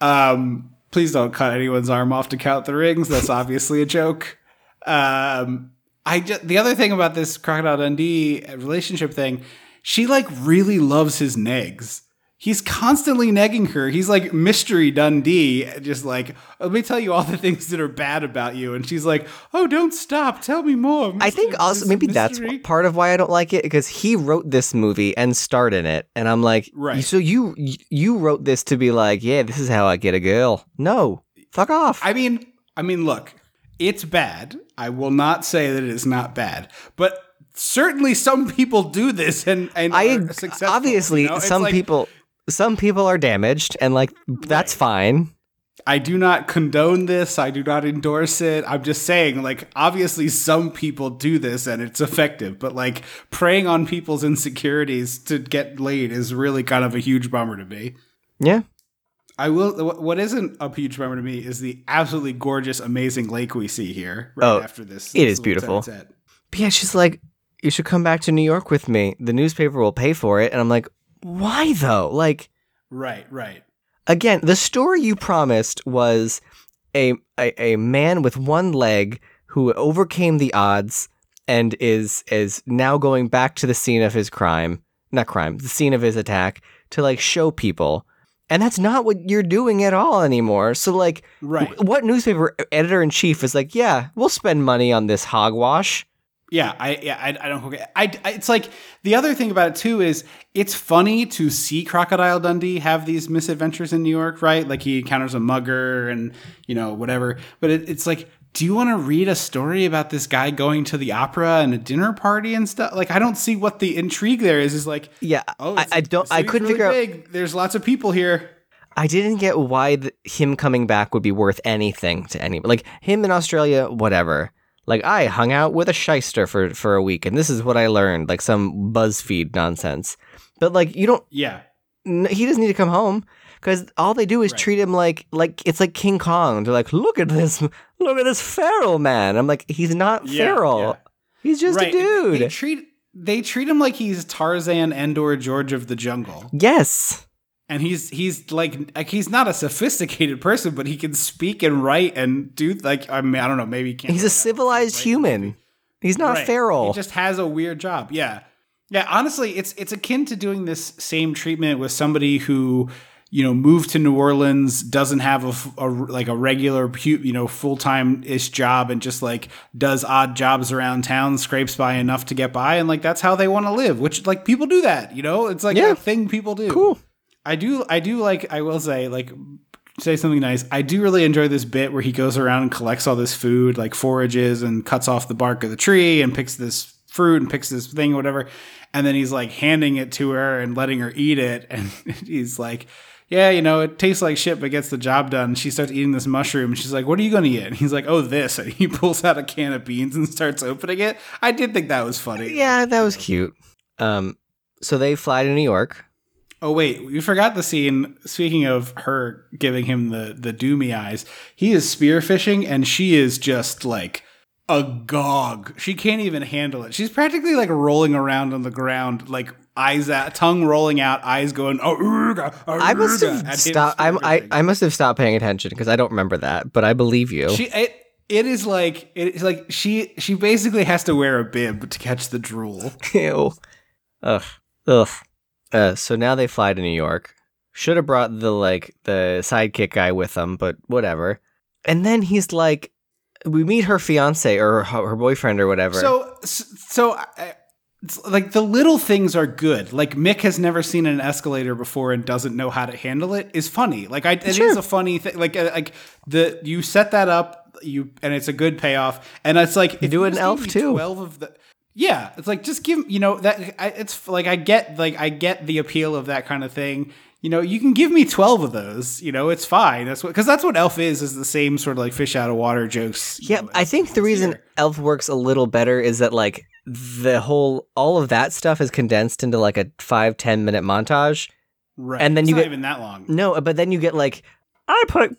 Um, please don't cut anyone's arm off to count the rings. That's obviously a joke. Um, I just, the other thing about this Crocodile Dundee relationship thing, she like really loves his negs. He's constantly negging her. He's like mystery Dundee, just like let me tell you all the things that are bad about you, and she's like, "Oh, don't stop, tell me more." I think also maybe that's part of why I don't like it because he wrote this movie and starred in it, and I'm like, Right. So you you wrote this to be like, yeah, this is how I get a girl. No, fuck off. I mean, I mean, look, it's bad. I will not say that it is not bad, but certainly some people do this and and I obviously you know? Some like, people some people are damaged, and like that's fine. I do not condone this. I do not endorse it. I'm just saying, like, obviously some people do this and it's effective, but like preying on people's insecurities to get laid is really kind of a huge bummer to me. Yeah, I will. What isn't a huge bummer to me is the absolutely gorgeous, amazing lake we see here right Oh, after this. it this is beautiful. tete-a-tete. but yeah, she's like, you should come back to New York with me. The newspaper will pay for it, and I'm like, why though? Like. Right, right. again, the story you promised was a, a a man with one leg who overcame the odds and is is now going back to the scene of his crime, not crime, the scene of his attack to like show people. And that's not what you're doing at all anymore. So like Right. w- what newspaper editor in chief is like, "Yeah, we'll spend money on this hogwash." Yeah, I yeah, I, I don't get. I, I it's like the other thing about it too is it's funny to see Crocodile Dundee have these misadventures in New York, right? Like he encounters a mugger and you know whatever. But it, it's like, do you want to read a story about this guy going to the opera and a dinner party and stuff? Like, I don't see what the intrigue there is. Is like, Yeah, oh, I, I don't I couldn't really figure out. There's lots of people here. I didn't get why the, him coming back would be worth anything to anyone. Like him in Australia, whatever. Like I hung out with a shyster for for a week, and this is what I learned. Like some BuzzFeed nonsense. But like you don't. Yeah, n- He doesn't need to come home because all they do is Right. treat him like like it's like King Kong. They're like, look at this, look at this feral man. I'm like, he's not Yeah, feral. yeah. He's just right. a dude. They treat they treat him like he's Tarzan and or George of the Jungle. yes. And he's he's like like he's not a sophisticated person, but he can speak and write and do like I mean I don't know maybe he can't. He's a civilized human. He's not Right. feral. He just has a weird job. Yeah, yeah. Honestly, it's it's akin to doing this same treatment with somebody who you know moved to New Orleans, doesn't have a, a- like a regular you know full time ish job, and just like does odd jobs around town, scrapes by enough to get by, and like that's how they want to live. Which like people do that. You know, it's like Yeah. a thing people do. Cool. I do I do like I will say like say something nice. I do really enjoy this bit where he goes around and collects all this food, like forages and cuts off the bark of the tree and picks this fruit and picks this thing or whatever. And then he's like handing it to her and letting her eat it. And he's like, Yeah, you know, it tastes like shit, but gets the job done. She starts eating this mushroom and she's like, What are you gonna eat? And he's like, Oh, this. And he pulls out a can of beans and starts opening it. I did think that was funny. Yeah, that was cute. Um, so they fly to New York. Oh wait, you forgot the scene. Speaking of her giving him the the doomy eyes, he is spearfishing and she is just like agog. She can't even handle it. She's practically like rolling around on the ground, like eyes out, tongue rolling out, eyes going. Oh, urga, I must have stopped. I'm, I. I must have stopped paying attention because I don't remember that. But I believe you. She it, it is like it's like she she basically has to wear a bib to catch the drool. Ew. Ugh. Ugh. Uh, so now they fly to New York. Should have brought the like the sidekick guy with them, but whatever. And then he's like, we meet her fiance or her, her boyfriend or whatever. So so I- it's like the little things are good. Like Mick has never seen an escalator before and doesn't know how to handle it is funny. Like I, it is Sure. a funny thing. Like uh, like the you set that up you and it's a good payoff. And it's like if do just Elf, too. Twelve of the yeah, it's like just give you know that I, it's like I get like I get the appeal of that kind of thing. You know, you can give me twelve of those. You know, it's fine. That's what because that's what Elf is is the same sort of like fish out of water jokes. yeah, know, I think the reason here. Elf works a little better is that like the whole all of that stuff is condensed into like a five ten minute montage. right, and then It's you not get- even that long. No, but then you get like I put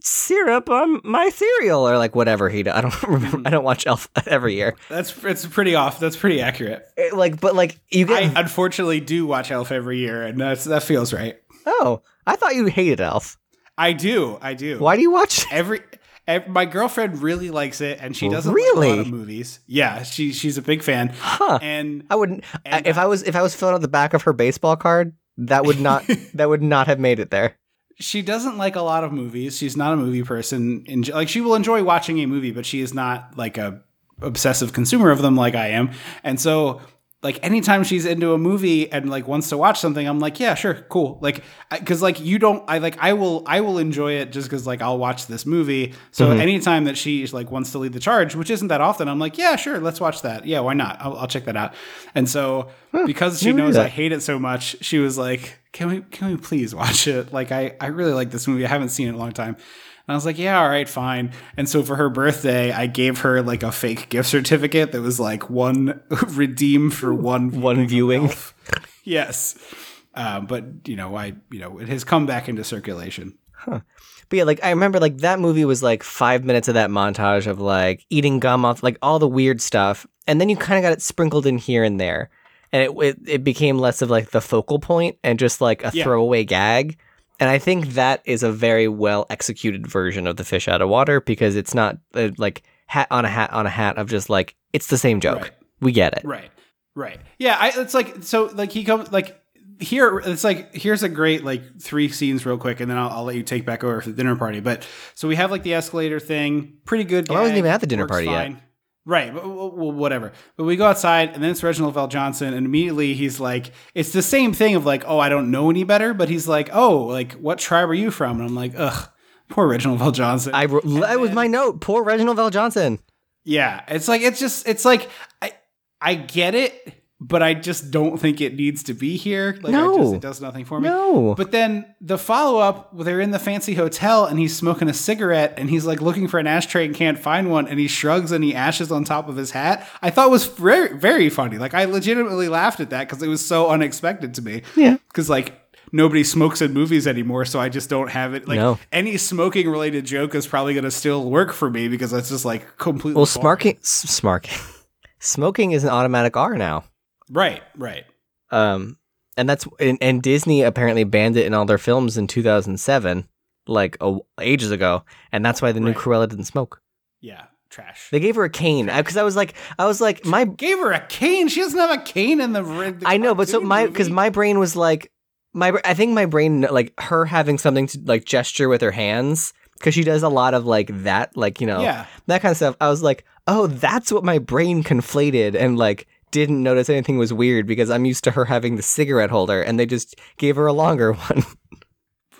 syrup on my cereal or like whatever he. do- I don't remember. Hmm. I don't watch Elf every year. That's it's pretty off. That's pretty accurate. It, like, but like you get. I unfortunately do watch Elf every year, and that's that feels right. oh, I thought you hated Elf. I do. I do. Why do you watch? Every, ev my girlfriend really likes it, and she oh, doesn't like a Really? lot of movies. Yeah, she she's a big fan. Huh. And I wouldn't. And if I was if I was filling out the back of her baseball card, that would not that would not have made it there. She doesn't like a lot of movies. She's not a movie person. In, like she will enjoy watching a movie, but she is not like a obsessive consumer of them like I am. And so like anytime she's into a movie and like wants to watch something, I'm like, yeah, sure, cool. Like cuz like you don't I like I will I will enjoy it just cuz like I'll watch this movie. So anytime that she like wants to lead the charge, which isn't that often, I'm like, yeah, sure, let's watch that. Yeah, why not? I'll, I'll check that out. And so because she knows. I hate it so much, she was like, "Can we can we please watch it? Like I I really like this movie. I haven't seen it in a long time." And I was like, "Yeah, all right, fine." And so for her birthday, I gave her like a fake gift certificate that was like one redeem for one One viewing. Yes. Um, but you know, I you know, it has come back into circulation. But yeah, like I remember like that movie was like five minutes of that montage of like eating gum off like all the weird stuff. And then you kind of got it sprinkled in here and there. And it, it it became less of like the focal point and just like a Yeah. throwaway gag. And I think that is a very well executed version of the fish out of water because it's not uh, like hat on a hat on a hat of just like it's the same joke. Right. We get it. Right. Right. Yeah. I, it's like so. Like he comes like here. It's like here's a great like three scenes real quick, and then I'll, I'll let you take back over for the dinner party. But so we have like the escalator thing. Pretty good. Well, I wasn't even at the dinner party yet. Right, well, whatever. But we go outside, and then it's Reginald VelJohnson, and immediately he's like, it's the same thing of like, oh, I don't know any better, but he's like, oh, like, what tribe are you from? And I'm like, ugh, poor Reginald VelJohnson. I that was my note. Poor Reginald VelJohnson. Yeah, it's like it's just it's like I I get it, but I just don't think it needs to be here. Like No. just, it does nothing for me. No. But then the follow up, they're in the fancy hotel and he's smoking a cigarette and he's like looking for an ashtray and can't find one and he shrugs and he ashes on top of his hat. I thought was very very funny. Like I legitimately laughed at that because it was so unexpected to me. Yeah. Because like. Nobody smokes in movies anymore, so I just don't have it. Like No. any smoking related joke is probably going to still work for me because that's just like completely. Well, smarking, smarking, smoking is an automatic R now. Right, right. Um, and that's and, and Disney apparently banned it in all their films in 2007, like oh, ages ago, and that's why the new Right. Cruella didn't smoke. Yeah, trash. They gave her a cane because I was like, I was like, my Gave her a cane. She doesn't have a cane in the. the I know, but so my because my brain was like, my I think my brain like her having something to like gesture with her hands because she does a lot of like that, like you know, Yeah. that kind of stuff. I was like, oh, that's what my brain conflated and like didn't notice anything was weird because I'm used to her having the cigarette holder and they just gave her a longer one.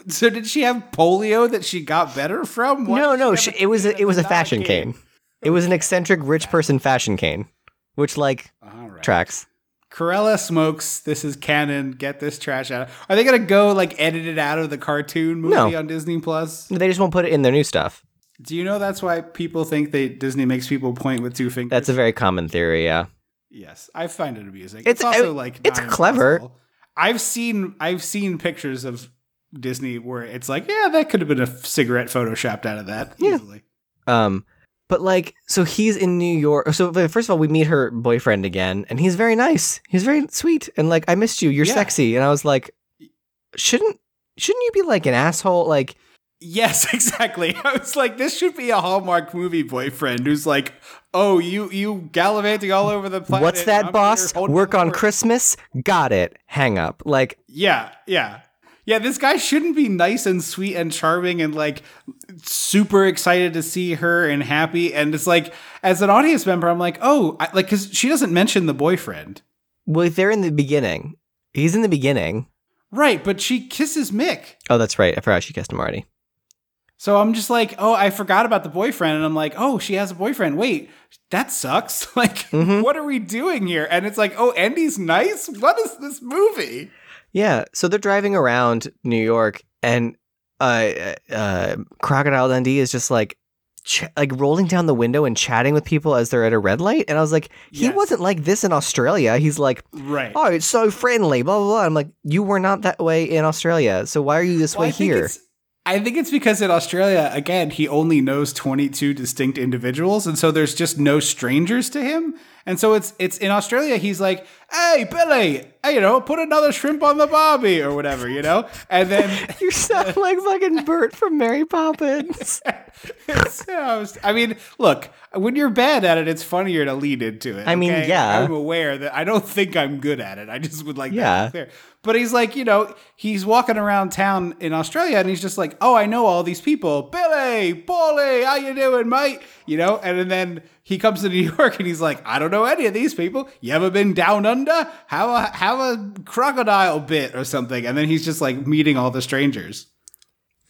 So did she have polio that she got better from? Why no, no, have she, it was a, it was a fashion cane. It was an eccentric rich person fashion cane, which like right. tracks. Cruella smokes. This is canon. Get this trash out. Are they gonna go like edit it out of the cartoon movie No. on Disney Plus? They just won't put it in their new stuff. Do you know that's why people think they Disney makes people point with two fingers? That's a very common theory. Yeah. Yes. I find it amusing. It's- It's, also like it's clever. impossible. I've seen I've seen pictures of Disney where it's like, yeah, that could have been a cigarette photoshopped out of that Yeah. easily. Um, but like, so he's in New York. So first of all, we meet her boyfriend again, and he's very nice. He's very sweet, and like, I missed you. You're Yeah. sexy, and I was like, shouldn't shouldn't you be like an asshole? Like, Yes, exactly. I was like, this should be a Hallmark movie boyfriend who's like, oh, you you gallivanting all over the planet. what's I'm that, boss? Work on. Christmas? Got it. Hang up. Like, Yeah, yeah. Yeah, this guy shouldn't be nice and sweet and charming and like super excited to see her and happy. And it's like, as an audience member, I'm like, oh, I, like, because she doesn't mention the boyfriend. well, they're in the beginning. He's in the beginning. Right, but she kisses Mick. Oh, that's right. I forgot she kissed him already. So I'm just like, oh, I forgot about the boyfriend. And I'm like, oh, she has a boyfriend. Wait, that sucks. Like, what are we doing here? And it's like, oh, Andy's nice? What is this movie? Yeah, so they're driving around New York, and uh, uh, Crocodile Dundee is just like, ch- like rolling down the window and chatting with people as they're at a red light. And I was like, he Yes. wasn't like this in Australia. He's like, Right. oh, it's so friendly, blah blah blah. I'm like, you were not that way in Australia, so why are you this Well, way here? I think it's because in Australia, again, he only knows 22 distinct individuals, and so there's just no strangers to him. And so it's it's in Australia, he's like, "Hey, Billy, hey, you know, put another shrimp on the barbie or whatever, you know." And then You sound like fucking Bert from Mary Poppins. I mean, look, when you're bad at it, it's funnier to lead into it. I mean, okay? yeah. I'm aware that I don't think I'm good at it. I just would like Yeah. that to be clear. But he's like, you know, he's walking around town in Australia and he's just like, oh, I know all these people. Billy, Paulie, how you doing, mate? You know, and then he comes to New York and he's like, I don't know any of these people. You ever been down under? Have a have a crocodile bit or something. And then he's just like meeting all the strangers.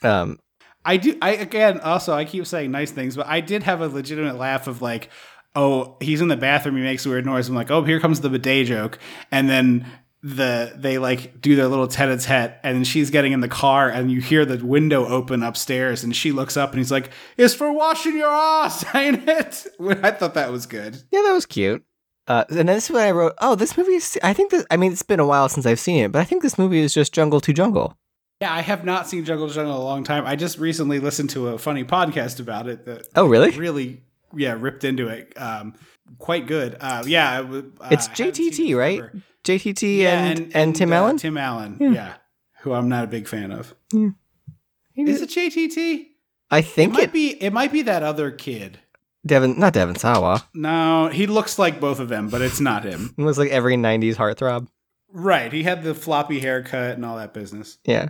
um, I do. I again also I keep saying nice things, but I did have a legitimate laugh of like, oh, he's in the bathroom, he makes a weird noise. I'm like, oh, here comes the bidet joke, and then the they like do their little tete-a-tete, and she's getting in the car, and you hear the window open upstairs, and she looks up, and he's like, "It's for washing your ass, ain't it?" I thought that was good. yeah, that was cute. Uh, and then this is when I wrote, oh, this movie is. I think that. I mean, it's been a while since I've seen it, but I think this movie is just Jungle to Jungle. Yeah, I have not seen Jungle to Jungle in a long time. I just recently listened to a funny podcast about it that Oh, really? really yeah ripped into it um quite good uh yeah uh, It's I haven't seen JTT, right? forever. JTT yeah, and, and, Tim uh, Allen. tim allen yeah. who i'm not a big fan of is it jtt I think it might it. be it might be that other kid Devon, not Devon Sawa. no he looks like both of them but it's not him It looks like every '90s heartthrob. right he had the floppy haircut and all that business Yeah.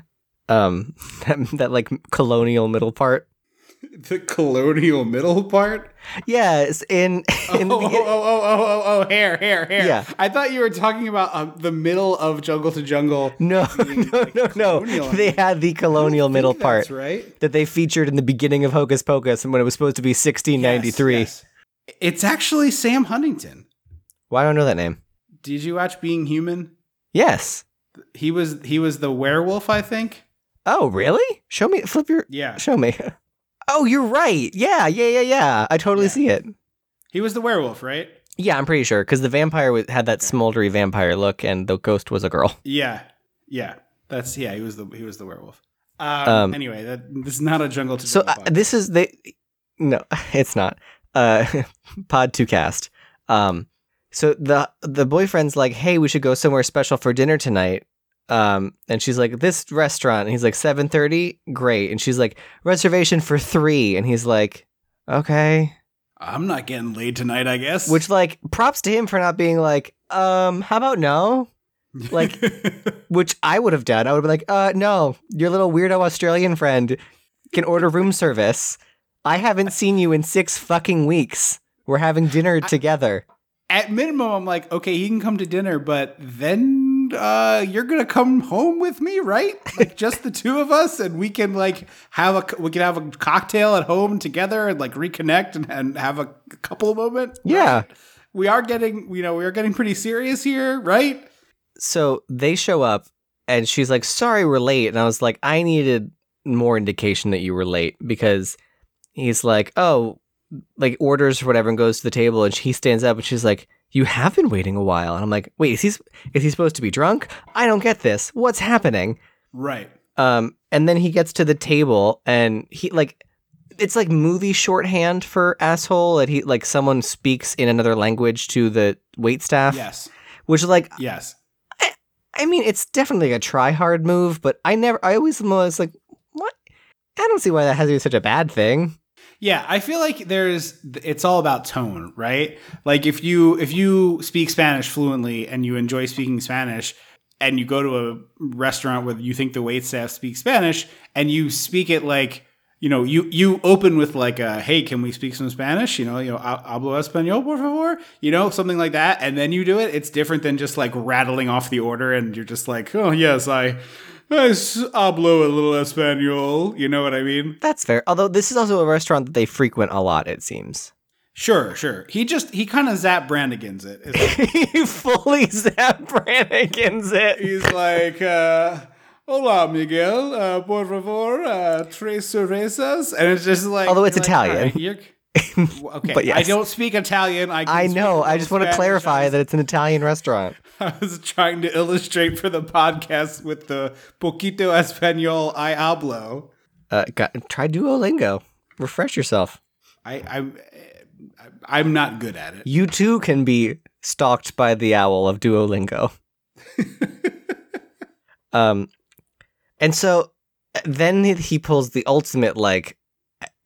Um, that, that like colonial middle part. the colonial middle part Yes, in in oh, the oh, oh, oh, oh, oh, oh, hair, hair, hair. Yeah. I thought you were talking about um, the middle of Jungle to Jungle. No, no, no, no. They had the colonial middle part right. that they featured in the beginning of Hocus Pocus and when it was supposed to be 1693. Yes, yes. It's actually Sam Huntington. Why don't I know that name? Did you watch Being Human? Yes. He was he was the werewolf, I think. Oh, really? Show me. Flip your. Yeah. Show me. Oh, you're right. Yeah, yeah, yeah, yeah. I totally Yeah. see it. He was the werewolf, right? Yeah, I'm pretty sure because the vampire had that smoldery vampire look, and the ghost was a girl. Yeah. Yeah. That's yeah, he was the he was the werewolf. Um, Um, anyway, that this is not a Jungle to So Jungle. uh, this is they. No, it's not. Uh, pod to cast. Um, so the the boyfriend's like, "Hey, we should go somewhere special for dinner tonight." Um, and she's like, "This restaurant." And he's like, 7.30? Great." And she's like, "Reservation for three. And he's like, "Okay." I'm not getting laid tonight, I guess. Which like props to him for not being like, um, how about no? like- Which I would have done. I would have been like, uh, no, your little weirdo Australian friend can order room service. I haven't seen you in six fucking weeks. We're having dinner together. at minimum, I'm like, okay, he can come to dinner, but then uh, you're gonna come home with me, right? Like just the two of us, and we can like have a we can have a cocktail at home together and like reconnect and, and have a couple moment. Yeah. right? we are getting you know we are getting pretty serious here, right? So they show up and she's like, sorry, we're late. And I was like, I needed more indication that you were late because he's like, oh, like orders or whatever and goes to the table and she stands up and she's like, you have been waiting a while. And I'm like, wait, is he, is he supposed to be drunk? I don't get this. What's happening? Right. Um, and then he gets to the table and he like, it's like movie shorthand for asshole that he like someone speaks in another language to the wait staff, Yes. which is like Yes. I mean, it's definitely a try hard move, but I never, I always was like, what? I don't see why that has to be such a bad thing. Yeah, I feel like there's it's all about tone, right? Like if you if you speak Spanish fluently and you enjoy speaking Spanish and you go to a restaurant where you think the wait staff speaks Spanish and you speak it like you know, you you open with like a hey, can we speak some Spanish? You know, you know, hablo español, por favor. You know, something like that, and then you do it. It's different than just like rattling off the order, and you're just like, oh yes, I, I hablo a little español. You know what I mean? That's fair. Although this is also a restaurant that they frequent a lot, it seems. Sure, sure. He just he kind of Zapp Brannigan's it. It's he fully Zapp Brannigan's it. He's like, uh, "Hola, Miguel, uh, por favor, uh, tres cervezas," and it's just like, Although it's like, Italian. "All right, you're- okay, But yes. I don't speak Italian. I, I know. I just want to clarify that it's an Italian restaurant. I was trying to illustrate for the podcast with the poquito español I hablo. Uh, got, try Duolingo. Refresh yourself. I, I, I'm not good at it. You too can be stalked by the owl of Duolingo. um, and so then he- he pulls the ultimate like,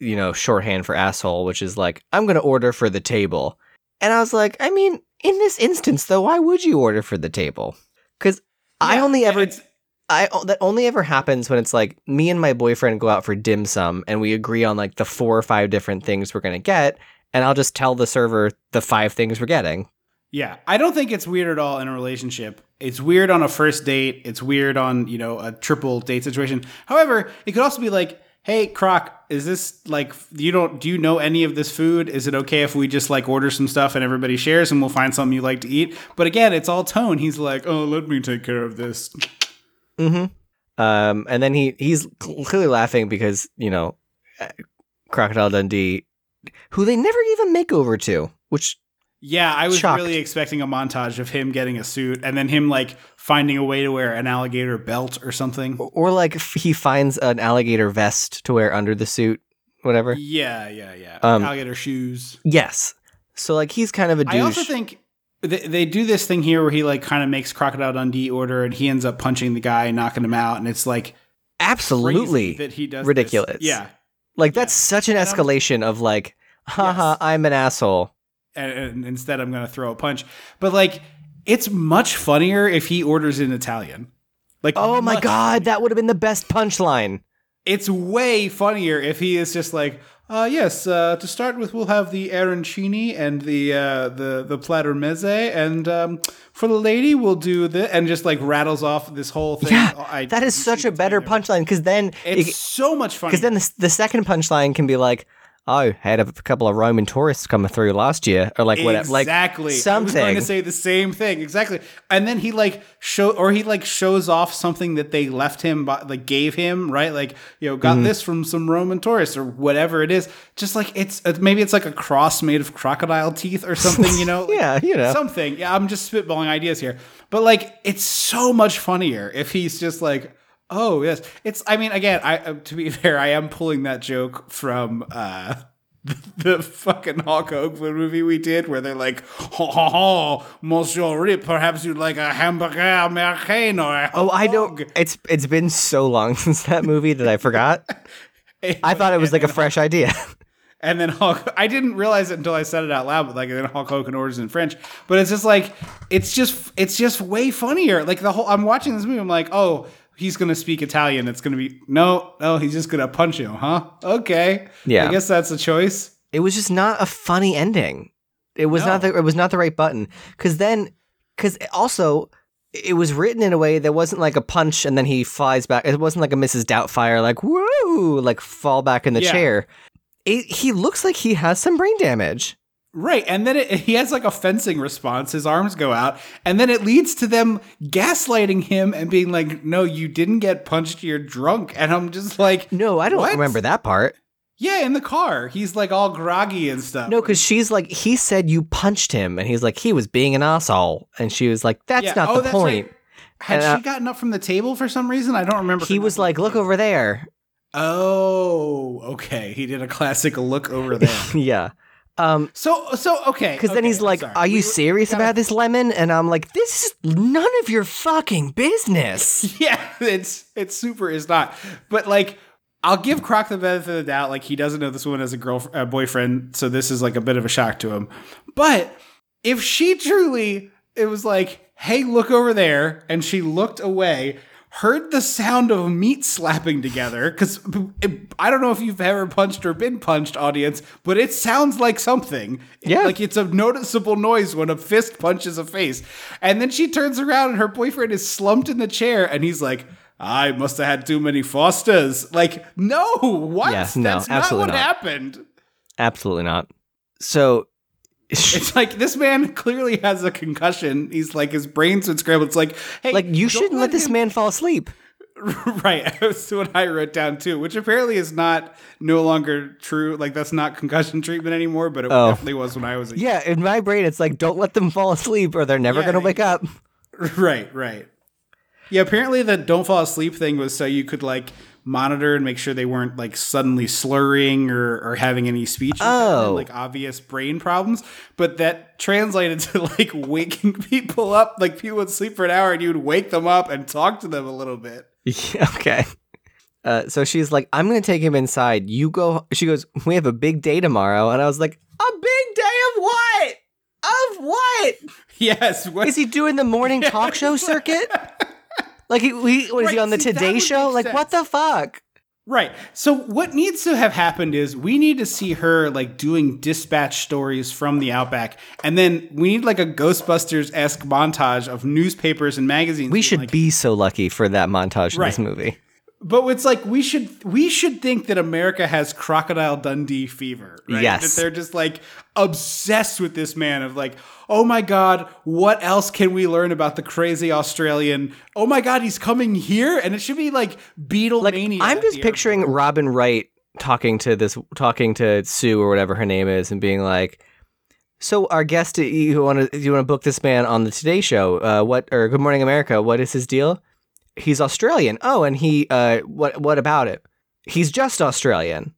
you know, shorthand for asshole, which is like, I'm gonna order for the table. And I was like, I mean, in this instance, though, why would you order for the table? Because I only ever I that only ever happens when it's like me and my boyfriend go out for dim sum and we agree on like the four or five different things we're gonna get, and I'll just tell the server the five things we're getting. Yeah, I don't think it's weird at all in a relationship. It's weird on a first date. It's weird on you know a triple date situation. However, it could also be like, "Hey, Croc, is this like you don't do you know any of this food? Is it okay if we just like order some stuff and everybody shares and we'll find something you like to eat?" But again, it's all tone. He's like, "Oh, let me take care of this." Mm-hmm. Um, and then he he's clearly laughing because you know, uh, Crocodile Dundee, who they never even make over to, which Yeah, I was Shocked. really expecting a montage of him getting a suit and then him like finding a way to wear an alligator belt or something. or like he finds an alligator vest to wear under the suit, whatever. Yeah, yeah, yeah. Um, alligator shoes. Yes. So like he's kind of a douche. I also think they, they do this thing here where he like kind of makes Crocodile Dundee order and he ends up punching the guy and knocking him out and it's like absolutely that he does this. ridiculous. Yeah. Like that's such an And I'm- escalation of like, haha, Yes. I'm an asshole. And, and instead I'm going to throw a punch. But like it's much funnier if he orders in Italian. Like Oh my god, funnier. that would have been the best punchline. It's way funnier if he is just like, uh, yes. Uh, to start with, we'll have the arancini and the uh, the the platter meze, and um, for the lady, we'll do the and just like rattles off this whole thing. Yeah, I- that is such a better punchline because then It's so much fun. because then the, the second punchline can be like, oh, had a couple of Roman tourists coming through last year, or like whatever, like exactly. I was going to say the same thing. Exactly. And then he like show or he like shows off something that they left him, by, like gave him, right? Like you know, got Mm-hmm. this from some Roman tourists or whatever it is. Just like it's uh, maybe it's like a cross made of crocodile teeth or something. You know? Yeah, you know. something. Yeah, I'm just spitballing ideas here, but like it's so much funnier if he's just like. Oh yes, it's. I mean, again, I uh, to be fair, I am pulling that joke from uh, the fucking Hulk Hogan movie we did, where they're like, "Ha ha ha, Monsieur Rip, perhaps you'd like a hamburger American or a Oh, I don't. It's it's been so long since that movie that I forgot. I thought it was like a fresh idea. And then Hulk, I didn't realize it until I said it out loud. But like, then Hulk Hogan orders in French. But it's just like, it's just, it's just way funnier. Like the whole, I'm watching this movie. I'm like, oh, he's gonna speak Italian. It's gonna be no, no, he's just gonna punch him, huh? Okay, Yeah. I guess that's a choice. it was just not a funny ending. It was not the it was not the right button because then because also it was written in a way that wasn't like a punch and then he flies back. It wasn't like a Mrs. Doubtfire like woo like fall back in the Yeah. chair. It, he looks like he has some brain damage. Right, and then it, he has like a fencing response. His arms go out, and then it leads to them gaslighting him and being like, "No, you didn't get punched. You're drunk." And I'm just like, No, I don't What? remember that part. Yeah, in the car. He's like all groggy and stuff. No, because she's like, he said you punched him, and he's like, he was being an asshole, and she was like, that's Yeah. not Oh, the that's point. right. Had And, uh, she gotten up from the table for some reason? I don't remember. He was like, look over there. Oh, okay. He did a classic look over there. yeah. Um, so, so okay. because then he's like, sorry. "Are you We- serious gotta- about this lemon?" And I'm like, "This is none of your fucking business." Yeah, it's it's super is not. But like I'll give Croc the benefit of the doubt. Like he doesn't know this woman as a girl, a boyfriend, so this is like a bit of a shock to him. But if she truly, it was like, "Hey, look over there," and she looked away, heard the sound of meat slapping together. Because I don't know if you've ever punched or been punched, audience, but it sounds like something. Yeah. like it's a noticeable noise when a fist punches a face. And then she turns around and her boyfriend is slumped in the chair, and he's like. I must have had too many Fosters. Like, no, what? Yeah, no, That's not absolutely what not. happened. Absolutely not. So, It's like this man clearly has a concussion. He's like his brain's been scrambled. It's like, hey, like, you shouldn't let this him- man fall asleep. right. That's what I wrote down too, which apparently is not no longer true. Like that's not concussion treatment anymore, but it Oh. definitely was when I was a Yeah, in my brain, it's like, don't let them fall asleep, or they're never Yeah, gonna wake up. Right, right. Yeah, apparently the don't fall asleep thing was so you could like monitor and make sure they weren't like suddenly slurring or, or having any speech Oh. like obvious brain problems. But that translated to like waking people up, like people would sleep for an hour and you would wake them up and talk to them a little bit. Yeah, okay. Uh, so she's like, I'm gonna take him inside. You go. She goes, We have a big day tomorrow, and I was like, A big day of what? Of what? Yes. What, Is he doing the morning talk show circuit? Like, he, he what is he on the see, Today Show? Like, what the fuck? Right. So what needs to have happened is we need to see her like doing dispatch stories from the outback, and then we need like a Ghostbusters esque montage of newspapers and magazines. We should like, be so lucky for that montage in this movie. But it's like we should we should think that America has Crocodile Dundee fever. Right? Yes. That they're just like obsessed with this man of like, oh my god, what else can we learn about the crazy Australian? Oh my god, he's coming here, and it should be like Beatlemania. I'm just picturing airport. Robin Wright talking to this, talking to Sue or whatever her name is, and being like, "So our guest, you want to you want to book this man on the Today Show? Uh, what or Good Morning America? What is his deal? He's Australian. Oh, and he uh, what what about it? He's just Australian,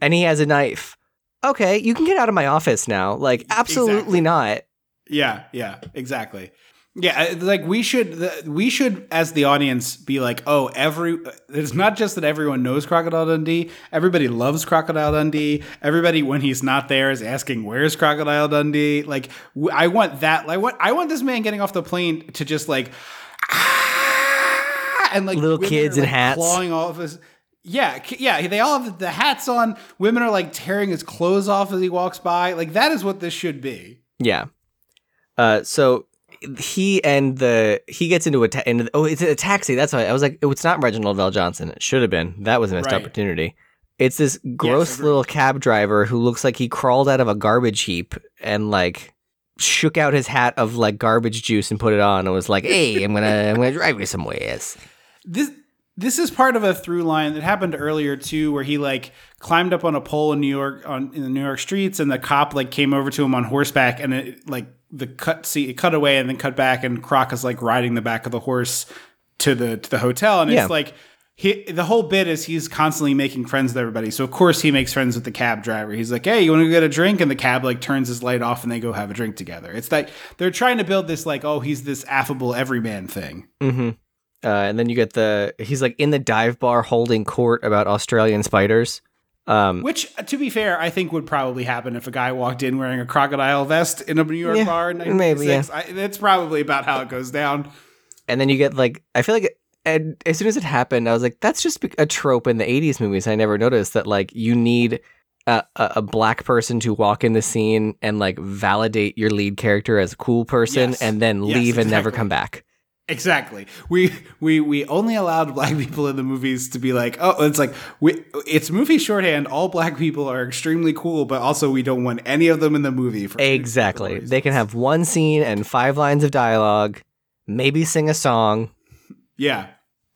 and he has a knife. Okay, you can get out of my office now. Like, absolutely Exactly. not. Yeah, yeah, exactly. Yeah, uh, like we should, we should, as the audience, be like, oh, every. It's not just that everyone knows Crocodile Dundee. Everybody loves Crocodile Dundee. Everybody, when he's not there, is asking, "Where's Crocodile Dundee?" Like, I want that. I want, I want this man getting off the plane to just like, ah, and like Little kids are, in like, hats. clawing off his. Yeah, yeah, they all have the hats on. Women are like tearing his clothes off as he walks by. Like that is what this should be. Yeah. Uh, so he and the he gets into a ta- into, oh it's a taxi. That's why I was like, it's not Reginald VelJohnson. It should have been. That was a missed Right. opportunity. It's this gross agreed. little cab driver who looks like he crawled out of a garbage heap and like shook out his hat of like garbage juice and put it on and was like, "Hey, I'm gonna I'm gonna drive you somewheres." This this is part of a through line that happened earlier too where he like climbed up on a pole in New York on in the New York streets and the cop like came over to him on horseback and it like the cut see it cut away and then cut back and Croc is like riding the back of the horse to the to the hotel and Yeah. it's like he, the whole bit is he's constantly making friends with everybody. So of course he makes friends with the cab driver. He's like, "Hey, you want to get a drink?" And the cab like turns his light off and they go have a drink together. It's like they're trying to build this like, "Oh, he's this affable everyman thing." Mm-hmm. Uh, and then you get the he's like in the dive bar holding court about Australian spiders. Um, Which, to be fair, I think would probably happen if a guy walked in wearing a crocodile vest in a New York Yeah, bar in maybe, 1996. I, that's probably about how it goes down. and then you get like I feel like and as soon as it happened, I was like, that's just a trope in the '80s movies. I never noticed that like you need a, a, a black person to walk in the scene and like validate your lead character as a cool person, Yes. and then Yes, leave and never come back. Exactly. We we we only allowed black people in the movies to be like, oh, it's like we it's movie shorthand. All black people are extremely cool, but also we don't want any of them in the movie. For Exactly. They can have one scene and five lines of dialogue, maybe sing a song. yeah,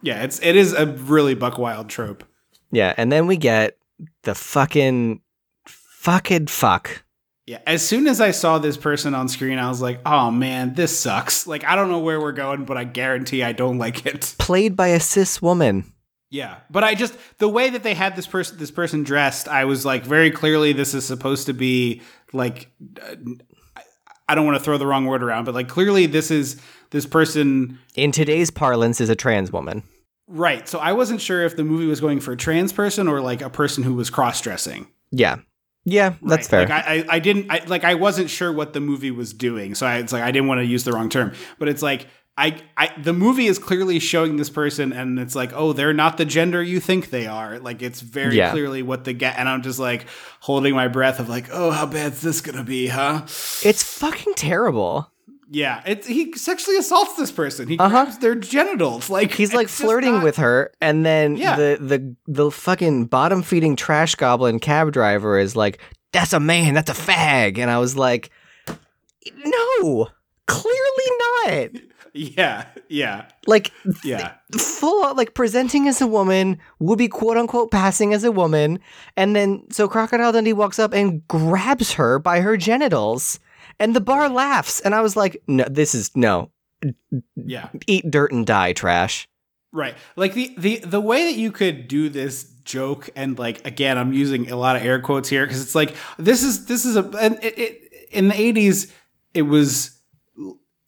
yeah. It's it is a really buck wild trope. Yeah, and then we get the fucking fucking fuck. Yeah, as soon as I saw this person on screen, I was like, "Oh man, this sucks." Like I don't know where we're going, but I guarantee I don't like it. Played by a cis woman. Yeah, but I just the way that they had this person this person dressed, I was like very clearly this is supposed to be like uh, I don't want to throw the wrong word around, but like clearly this is this person In today's parlance, is a trans woman. right. So I wasn't sure if the movie was going for a trans person or like a person who was cross dressing. Yeah. Yeah, that's fair. Like I, I, I didn't I, like I wasn't sure what the movie was doing, so I, it's like I didn't want to use the wrong term, but it's like I, I the movie is clearly showing this person, and it's like oh they're not the gender you think they are. Like it's very Yeah. clearly what the get, and I'm just like holding my breath of like oh how bad's this gonna be, huh? it's fucking terrible. Yeah, it, he sexually assaults this person. He Uh-huh. grabs their genitals. Like He's like flirting not- with her, and then Yeah. the the the fucking bottom feeding trash goblin cab driver is like, "That's a man. That's a fag," and I was like, "No, clearly not." Yeah, yeah, Like yeah. full on, like presenting as a woman would be quote unquote passing as a woman, and then so Crocodile Dundee walks up and grabs her by her genitals, and the bar laughs, and I was like, "No, this is no." Yeah. Eat dirt and die, trash. Right. Like the the the way that you could do this joke and like again I'm using a lot of air quotes here because it's like this is this is a and it, it in the 80s it was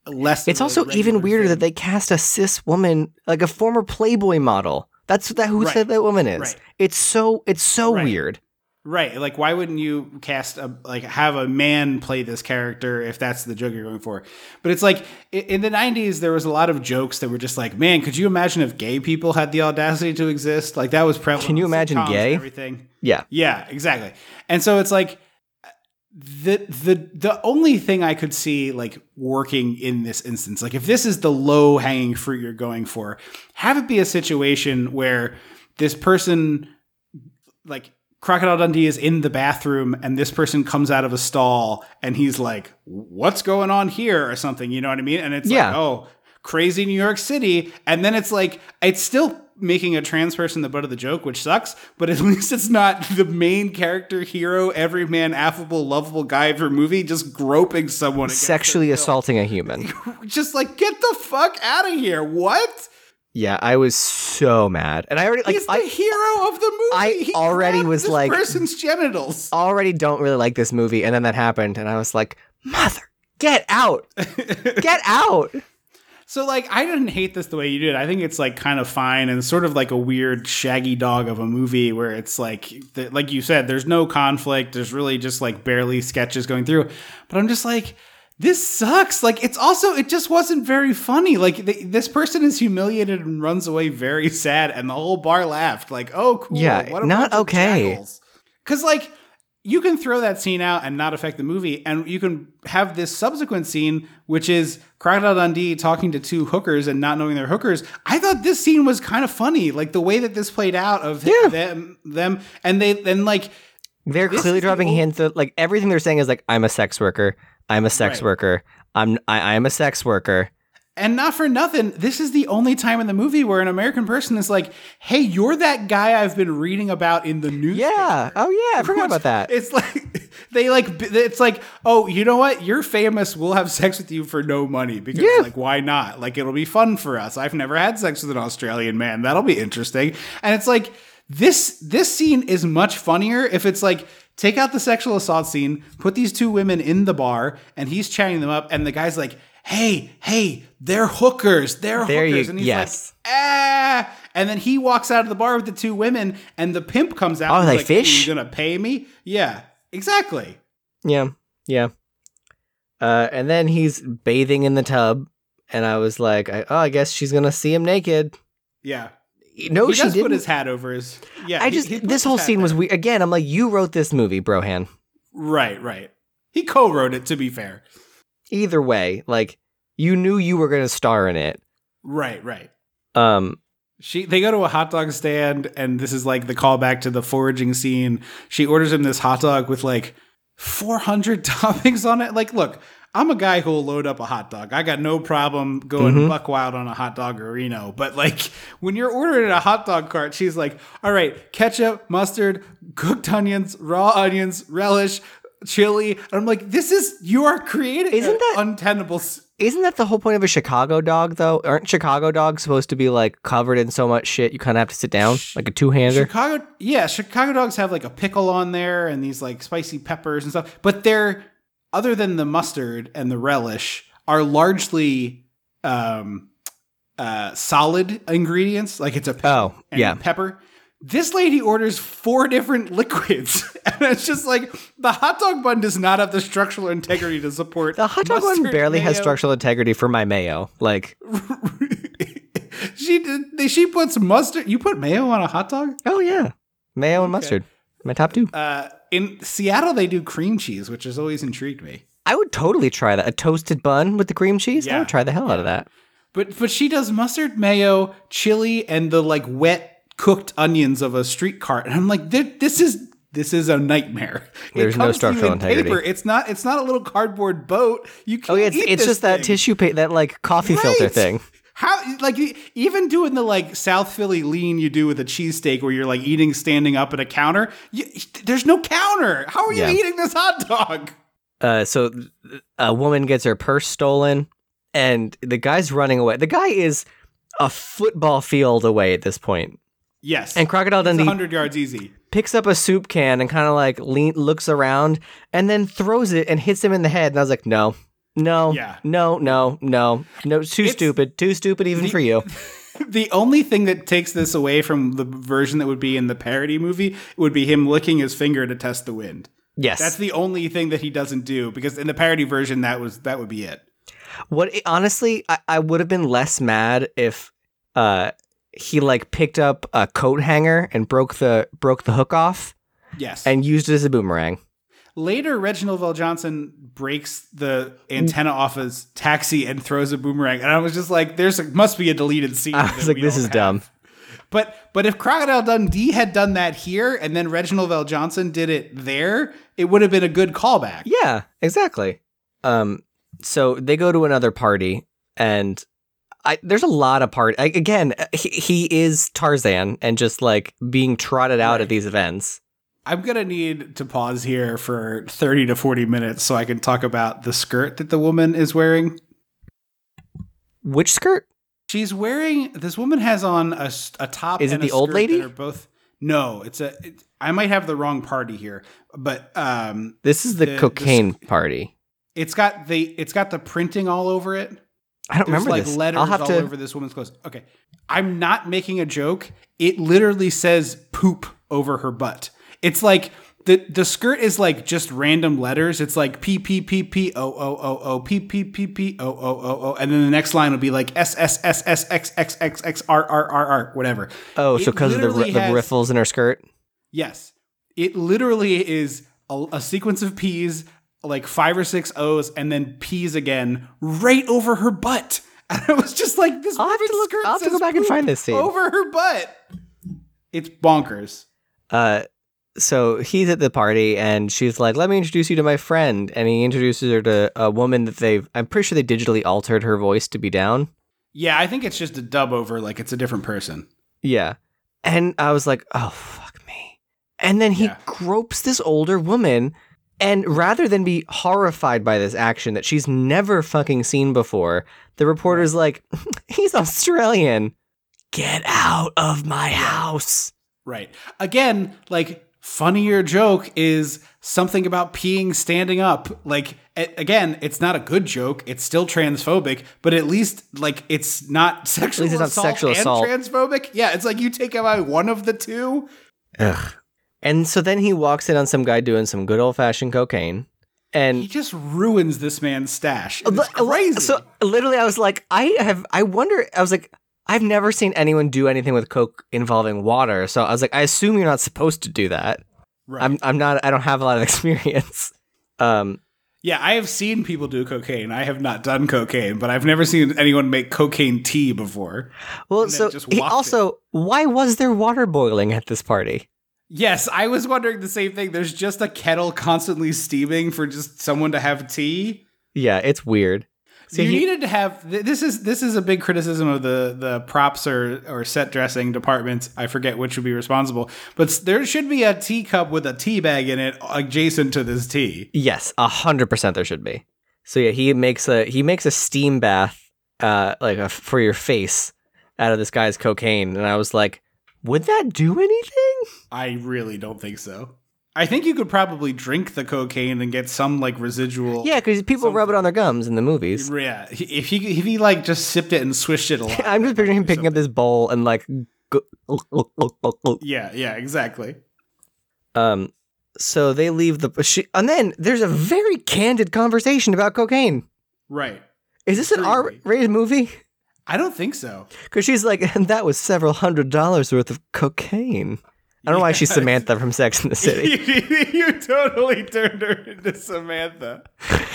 less It's also even weirder thing. that they cast a cis woman, like a former Playboy model. That's that who Right. said that woman is. Right. It's so it's so Right. weird. Right. Like why wouldn't you cast a like have a man play this character if that's the joke you're going for? But it's like in the 90s there was a lot of jokes that were just like, man, could you imagine if gay people had the audacity to exist? Like that was prevalent. Can you imagine gay? Everything. Yeah. Yeah, exactly. And so it's like the the the only thing I could see like working in this instance, like if this is the low hanging fruit you're going for, have it be a situation where this person like Crocodile Dundee is in the bathroom and this person comes out of a stall and he's like, What's going on here? or something, you know what I mean? And it's Yeah. like, oh, crazy New York City. And then it's like it's still making a trans person the butt of the joke, which sucks, but at least it's not the main character, hero, everyman, affable, lovable guy of your movie just groping someone Sexually assaulting a human. Just like get the fuck out of here. What? Yeah, I was so mad. And I already like He's the I hero of the movie. I He already was like- person's genitals. already don't really like this movie and then that happened and I was like, "Mother, get out. get out." So like I didn't hate this the way you did. I think it's like kind of fine and sort of like a weird shaggy dog of a movie where it's like like you said there's no conflict. There's really just like barely sketches going through. But I'm just like this sucks. Like it's also it just wasn't very funny. Like this person is humiliated and runs away very sad and the whole bar laughed like, "Oh, cool. Yeah, not okay. Cuz like you can throw that scene out and not affect the movie, and you can have this subsequent scene, which is Crocodile Dundee talking to two hookers and not knowing they're hookers. I thought this scene was kind of funny, like the way that this played out of Yeah. them, them, and they then like They're This clearly is the dropping old- hints that like everything they're saying is like I'm a sex worker. I'm a sex Right. worker. I'm I, I'm a sex worker. And not for nothing, this is the only time in the movie where an American person is like, "Hey, you're that guy I've been reading about in the news." Yeah. Oh yeah, I forgot about that. It's like they like it's like, "Oh, you know what? You're famous. We'll have sex with you for no money because Yeah. like why not? Like it'll be fun for us. I've never had sex with an Australian man. That'll be interesting." And it's like this this scene is much funnier if it's like take out the sexual assault scene, put these two women in the bar and he's chatting them up and the guy's like, "Hey, hey, they're hookers. They're There you- hookers." and he's yes. like, ah. And then he walks out of the bar with the two women, and the pimp comes out. Oh, they like, fish? You gonna pay me? Yeah, exactly. Yeah, yeah. Uh, and then he's bathing in the tub, and I was like, I, "Oh, I guess she's gonna see him naked." Yeah. No, he she does didn't. put his hat over his. Yeah, I he- just he this whole scene was there. weird. Again, I'm like, you wrote this movie, Brohan. right, right. He co-wrote it. To be fair, Either way, like you knew you were gonna star in it. right, right. Um, She they go to a hot dog stand, and this is like the callback to the foraging scene. She orders him this hot dog with like 400 toppings on it. Like, look, I'm a guy who'll load up a hot dog. I got no problem going mm-hmm. buck wild on a hot dog or Reno. But like when you're ordering a hot dog cart, she's like, all right, ketchup, mustard, cooked onions, raw onions, relish, chili. And I'm like, this is you are creating Isn't that- untenable Isn't that the whole point of a Chicago dog, though? Aren't Chicago dogs supposed to be like covered in so much shit you kind of have to sit down like a two hander? Chicago, yeah, Chicago dogs have like a pickle on there and these like spicy peppers and stuff, but they're other than the mustard and the relish are largely um uh solid ingredients, like it's a pickle Oh, and yeah. pepper. This lady orders four different liquids, and it's just like the hot dog bun does not have the structural integrity to support The hot dog bun barely has structural integrity for my mayo. Like, she did. She puts mustard. You put mayo on a hot dog? oh yeah, mayo and mustard. My top two. Uh, in Seattle, they do cream cheese, which has always intrigued me. I would totally try that. A toasted bun with the cream cheese. I would try the hell out of that. But but she does mustard, mayo, chili, and the like wet cooked onions of a street cart, and I'm like, this is this is a nightmare. It There's no comes to you structural in integrity. Paper. It's not it's not a little cardboard boat. You can't Oh yeah, it's, it's just that tissue paper, that like coffee filter thing. How like even doing the like South Philly lean you do with a cheesesteak where you're like eating standing up at a counter. You, there's no counter. How are you Yeah. eating this hot dog? Uh, so a woman gets her purse stolen, and the guy's running away. The guy is a football field away at this point, Yes, and Crocodile Dundee hundred yards easy. picks up a soup can and kind of like lean, looks around, and then throws it and hits him in the head. And I was like, no, no, Yeah. no, no, no, no, too It's- stupid, too stupid even for you. The only thing that takes this away from the version that would be in the parody movie would be him licking his finger to test the wind. Yes, That's the only thing that he doesn't do because in the parody version that was that would be it. What honestly, I, I would have been less mad if uh he like picked up a coat hanger and broke the broke the hook off Yes. and used it as a boomerang. Later, Reginald VelJohnson breaks the antenna off his taxi and throws a boomerang, and I was just like, "There's a, must be a deleted scene." I was like, this is dumb. But but if Crocodile Dundee had done that here, and then Reginald VelJohnson did it there, it would have been a good callback. Yeah, exactly. Um, so they go to another party, and I there's a lot of part. I, again, he, he is Tarzan and just like being trotted out at these events. I'm gonna need to pause here for 30 to 40 minutes so I can talk about the skirt that the woman is wearing. Which skirt? She's wearing this woman has on a top. Is it a the old lady? Are both no, it's a. It, I might have the wrong party here, but um, This is the, The- the cocaine party. it's got the it's got the printing all over it. I don't There's remember like this. letters I'll have all to. over this woman's clothes. Okay, I'm not making a joke. It literally says poop over her butt. It's like the the skirt is like just random letters. It's like P P P P O O O O P P P P O O O O, and then the next line will be like S S S S X X X X R R R R whatever. Oh, so because of the, the riffles in her skirt. Yes. It literally is a, a sequence of P's, like five or six O's, and then P's again right over her butt. And I was just like, this I'll have to look- skirt I'll have to go back and find this scene. Over her butt. It's bonkers. Uh, so he's at the party and she's like, "Let me introduce you to my friend." And he introduces her to a woman that they've. I'm pretty sure they digitally altered her voice to be down. Yeah, I think it's just a dub over, like it's a different person. Yeah, and I was like, "Oh fuck me!" And then he Yeah. gropes this older woman, and rather than be horrified by this action that she's never fucking seen before, the reporter's like, "He's Australian. Get out of my house." Right. Again, like funnier joke is something about peeing standing up. Like again, it's not a good joke. It's still transphobic, but at least like it's not sexual it's not assault sexual and assault. transphobic. Yeah, it's like you take out one of the two. Ugh. And so then he walks in on some guy doing some good old fashioned cocaine. And He just ruins this man's stash. It's li- uh, crazy. So literally, I was like, I have, I wonder. I was like, I've never seen anyone do anything with coke involving water. So I was like, I assume you're not supposed to do that. right. I'm, I'm not. I don't have a lot of experience. Um, yeah, I have seen people do cocaine. I have not done cocaine, but I've never seen anyone make cocaine tea before. well, so waft it. also, why was there water boiling at this party? Yes, I was wondering the same thing. There's just a kettle constantly steaming for just someone to have tea. Yeah, it's weird. So you he- needed to have this is this is a big criticism of the the props or or set dressing departments. I forget which would be responsible, but there should be a teacup with a tea bag in it adjacent to this tea. Yes, a hundred percent there should be. So yeah, he makes a he makes a steam bath, uh, like a, for your face out of this guy's cocaine, and I was like, would that do anything? I really don't think so. I think you could probably drink the cocaine and get some like residual. Yeah, because people rub it on their gums in the movies. Yeah, if he if he like just sipped it and swished it a lot. I'm just picturing him picking up this bowl and like, go- Yeah, yeah, exactly. um. So they leave the she, and then there's a very candid conversation about cocaine. Right. Is this an R-rated movie? I don't think so. Because she's like, and that was several hundred dollars worth of cocaine. I don't know why she's Samantha from Sex in the City. you totally turned her into Samantha.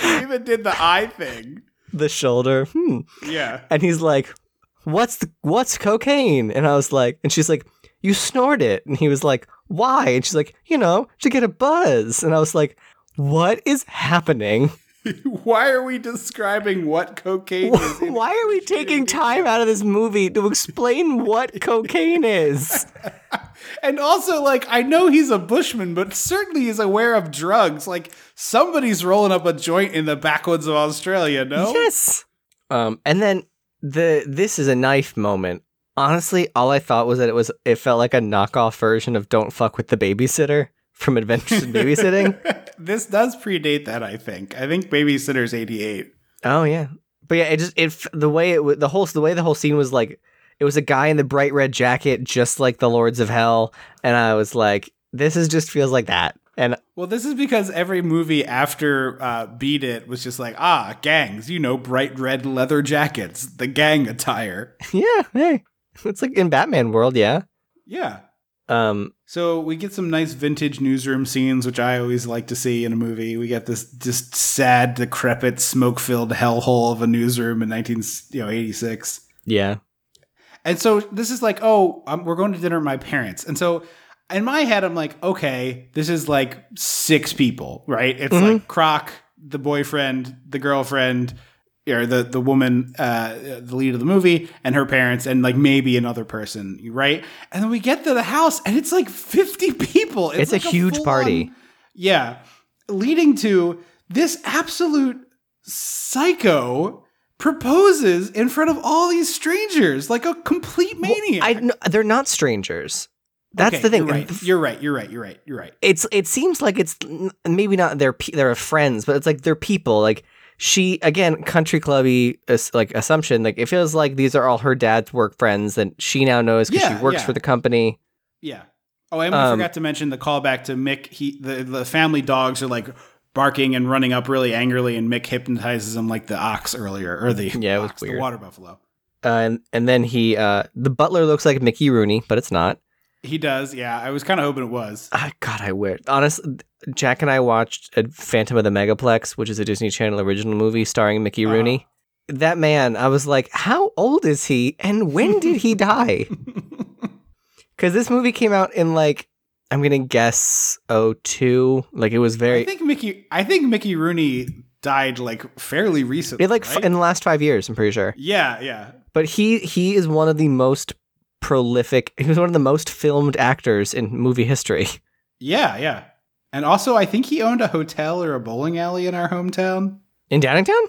You even did the eye thing. the shoulder. Hmm. Yeah. And he's like, "What's the what's cocaine?" And I was like, and she's like, "You snort it." And he was like, "Why?" And she's like, "You know, to get a buzz." And I was like, "What is happening? Why are we describing what cocaine is? in- Why are we taking time out of this movie to explain what cocaine is?" And also, like, I know he's a bushman, but certainly is aware of drugs. Like, somebody's rolling up a joint in the backwoods of Australia, no? Yes. Um, and then the this is a knife moment. Honestly, all I thought was that it was it felt like a knockoff version of "Don't Fuck with the Babysitter" from Adventures in Babysitting. this does predate that, I think. I think Babysitter's 88. Oh yeah, but yeah, it just it the way it the whole the way the whole scene was like it was a guy in the bright red jacket, just like the Lords of Hell, and I was like, this is just feels like that. And Well, this is because every movie after uh, Beat It was just like, ah, gangs, you know, bright red leather jackets, the gang attire. yeah, hey, it's like in Batman world, yeah. Yeah. Um, So we get some nice vintage newsroom scenes, which I always like to see in a movie. We get this just sad, decrepit, smoke-filled hellhole of a newsroom in 1986. yeah, And so this is like, oh, um we're going to dinner with my parents. And so in my head, I'm like, okay, this is like six people, right? It's like Croc, the boyfriend, the girlfriend, or the the woman, uh, the lead of the movie, and her parents, and like maybe another person, right? And then we get to the house, and it's like 50 people. It's a like huge full-on- party. Yeah, leading to this absolute psycho proposes in front of all these strangers like a complete maniac. I no, they're not strangers. That's Okay, the thing. You're right. You're right. You're right. You're right. You're right. it's it seems like it's maybe not their pe- they're friends, but it's like they're people. Like she again, country clubby like assumption. Like it feels like these are all her dad's work friends that she now knows because Yeah, she works yeah. for the company. Yeah. Oh, and we Um, forgot to mention the callback to Mick. He the the family dogs are like barking and running up really angrily, and Mick hypnotizes them like the ox earlier, or the Yeah, it was ox, the water buffalo. Uh, and and then he uh the butler looks like Mickey Rooney, but it's not. He does. Yeah, I was kind of hoping it was. Ah, God, I wish. Honestly, Jack and I watched uh, Phantom of the Megaplex, which is a Disney Channel original movie starring Mickey Uh-huh. Rooney. That man, I was like, how old is he, and when did he die? Because this movie came out in like I'm gonna guess 02. Like it was very. I think Mickey. I think Mickey Rooney died like fairly recently. it like f- in the last five years. I'm pretty sure. yeah, yeah. But he he is one of the most prolific. He was one of the most filmed actors in movie history. Yeah, yeah. And also, I think he owned a hotel or a bowling alley in our hometown. In Downingtown?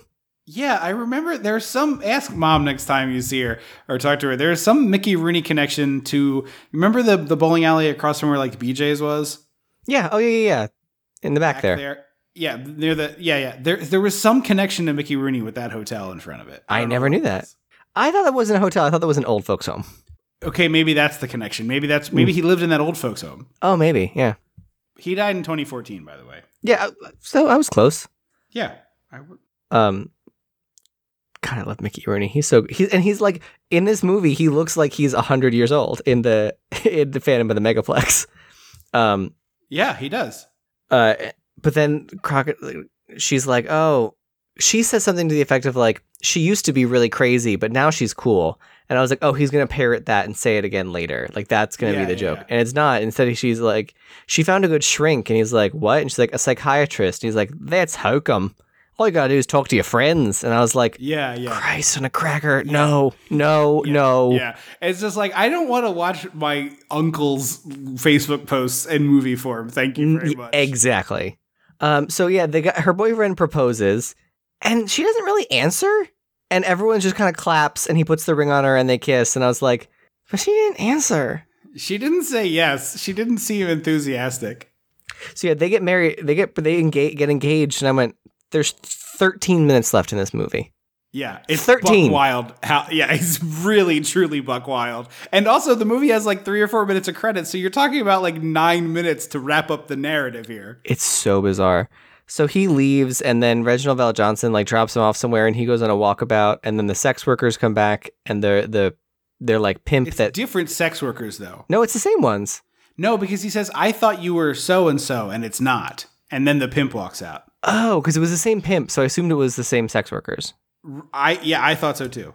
Yeah, I remember there's some. Ask mom next time you see her or talk to her. There's some Mickey Rooney connection to. Remember the the bowling alley across from where like BJ's was Yeah. Oh yeah, yeah, yeah. In the back, there. Yeah, near the. Yeah, yeah. There there was some connection to Mickey Rooney with that hotel in front of it. I don't never knew that. I thought that wasn't a hotel. I thought that was an old folks home. Okay, maybe that's the connection. Maybe that's maybe mm. he lived in that old folks home. Oh, maybe. Yeah. He died in 2014, by the way. Yeah. uh, So I was close. Yeah. I w- Um. God, I love Mickey Rooney. He's so he's and he's like in this movie. He looks like he's hundred years old in the in the Phantom of the Megaplex. Um. yeah, he does. Uh. But then Crockett, she's like, oh, she says something to the effect of like, she used to be really crazy, but now she's cool. And I was like, oh, he's gonna parrot that and say it again later. Like that's gonna Yeah, be the yeah, joke, yeah. and it's not. Instead, she's like, she found a good shrink, and he's like, what? And she's like, a psychiatrist. And he's like, that's hokum. all you gotta do is talk to your friends. And I was like, Yeah, yeah. Christ on a cracker. No, no, no. Yeah, it's just like I don't want to watch my uncle's Facebook posts in movie form. Thank you very much. Exactly. Um, so yeah, they got her boyfriend proposes, and she doesn't really answer, and everyone just kind of claps, and he puts the ring on her, and they kiss, and I was like, but she didn't answer. She didn't say yes. She didn't seem enthusiastic. So yeah, they get married, they get they engage, get engaged, and I went, there's 13 minutes left in this movie. Yeah, it's 13. buck wild. How? Yeah, it's really truly buck wild. And also, the movie has like three or four minutes of credits, so you're talking about like nine minutes to wrap up the narrative here. It's so bizarre. So he leaves, and then Reginald VelJohnson like drops him off somewhere, and he goes on a walkabout, and then the sex workers come back, and they're the they're like pimp It's that. different sex workers, though. no, it's the same ones. No, because he says, "I thought you were so and so," and it's not. And then the pimp walks out. Oh, because it was the same pimp, so I assumed it was the same sex workers. I yeah, I thought so too.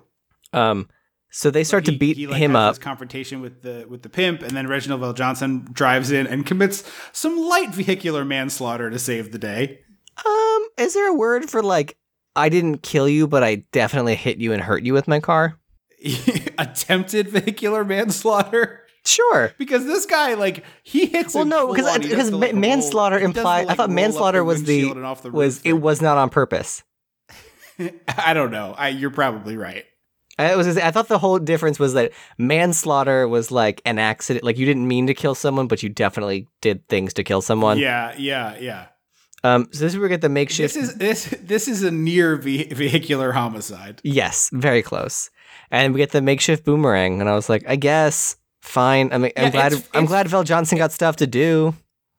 Um, so they start to He- beat he, like, him has up. Confrontation with the with the pimp, and then Reginald VelJohnson drives in and commits some light vehicular manslaughter to save the day. Um, is there a word for like I didn't kill you, but I definitely hit you and hurt you with my car? Attempted vehicular manslaughter. Sure. Because this guy, like, he hits. Well, no, because on. He does because the, like, manslaughter the, implied. I thought manslaughter was the windshield and off the was it was not on purpose. I don't know. I, you're probably right. I was I thought the whole difference was that manslaughter was like an accident, like you didn't mean to kill someone, but you definitely did things to kill someone. Yeah, yeah, yeah. Um. So this is where we get the makeshift. This is this this is a near ve- vehicular homicide. yes, very close, and we get the makeshift boomerang, and I was like, I guess fine. I mean, I'm Yeah, glad. it's- I'm it's- glad VelJohnson got stuff to do.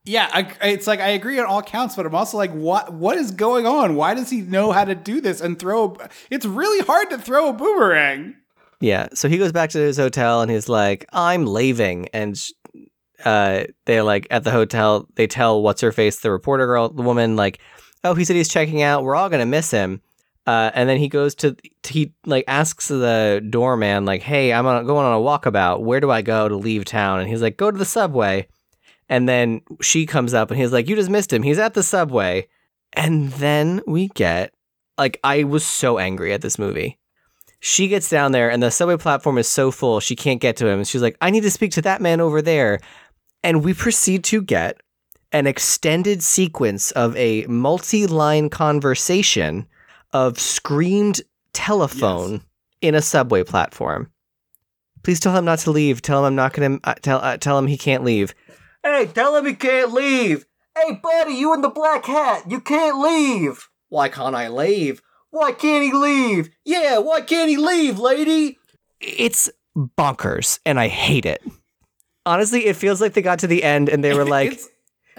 Yeah, I, it's like I agree on all counts, but I'm also like, what what is going on? Why does he know how to do this and throw? A, it's really hard to throw a boomerang. Yeah. So he goes back to his hotel and he's like, I'm leaving. And uh, they're like at the hotel, they tell what's her face, the reporter girl, the woman, like, oh, he said he's checking out. We're all to miss him. Uh, and then he goes to, he like asks the doorman, like, hey, I'm going on a walkabout. Where do I go to leave town? And he's like, go to the subway. And then she comes up and he's like, you just missed him. He's at the subway. And then we get, like, I was so angry at this movie. She gets down there and the subway platform is so full she can't get to him. And she's like, I need to speak to that man over there. And we proceed to get an extended sequence of a multi line conversation of screamed telephone in a subway platform. Please tell him not to leave. Tell him I'm not going to uh, tell uh, tell him he can't leave. Hey, tell him he can't leave. Hey, buddy, you in the black hat. You can't leave. Why can't I leave? Why can't he leave? Yeah, why can't he leave, lady? It's bonkers, and I hate it. Honestly, it feels like they got to the end and they were like,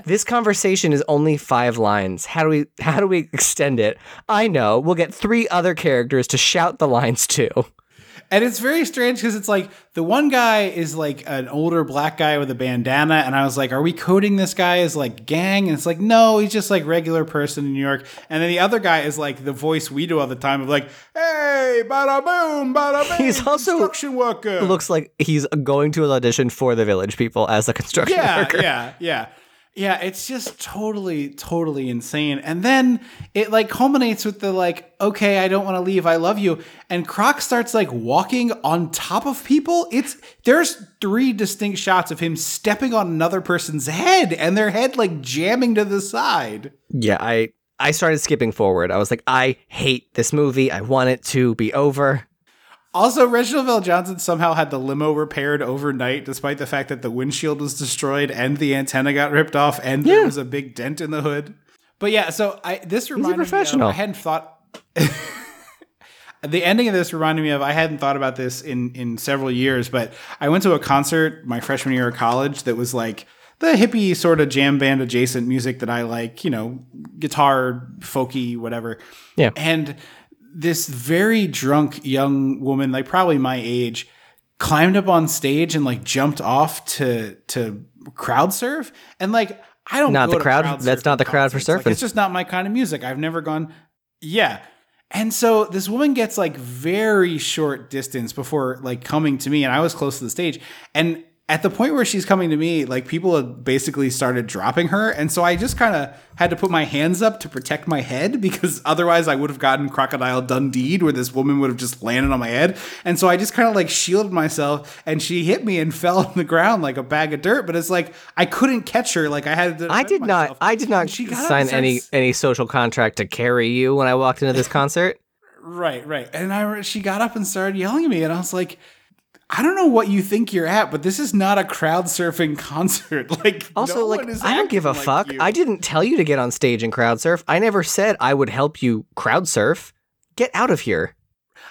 "This conversation is only five lines. How do we how do we extend it?" I know we'll get three other characters to shout the lines to. And it's very strange because it's like the one guy is like an older black guy with a bandana, and I was like, "Are we coding this guy as like gang?" And it's like, "No, he's just like regular person in New York." And then the other guy is like the voice we do all the time of like, "Hey, bada boom, bada bing." He's also- construction worker. Looks like he's going to an audition for the Village People as a construction yeah, worker. yeah, yeah. Yeah, it's just totally, totally insane. And then it like culminates with the like, okay, I don't want to leave, I love you. And Croc starts like walking on top of people. It's there's three distinct shots of him stepping on another person's head and their head like jamming to the side. Yeah, I I started skipping forward. I was like, I hate this movie. I want it to be over. Also, Reginald VelJohnson somehow had the limo repaired overnight, despite the fact that the windshield was destroyed and the antenna got ripped off and there was a big dent in the hood. But yeah, so I this reminded professional. me of I hadn't thought the ending of this reminded me of I hadn't thought about this in in several years, but I went to a concert my freshman year of college that was like the hippie sort of jam band adjacent music that I like, you know, guitar, folky, whatever. Yeah. And this very drunk young woman, like probably my age, climbed up on stage and like jumped off to to crowd surf. And like I don't know. Not the to crowd- that's not the crowd for concerts. Like, surfing. it's just not my kind of music. I've never gone. Yeah. And so this woman gets like very short distance before like coming to me, and I was close to the stage. And at the point where she's coming to me, like people had basically started dropping her. And so I just kind of had to put my hands up to protect my head because otherwise I would have gotten Crocodile Dundee where this woman would have just landed on my head. And so I just kind of like shielded myself and she hit me and fell on the ground like a bag of dirt. But it's like I couldn't catch her. Like I had to. I did myself. not. I did not And she sign any any social contract to carry you when I walked into this concert. Right, right. And I she got up and started yelling at me, and I was like, I don't know what you think you're at, but this is not a crowd surfing concert. Like, Also, no like, I don't give a acting fuck. you. I didn't tell you to get on stage and crowd surf. I never said I would help you crowd surf. Get out of here.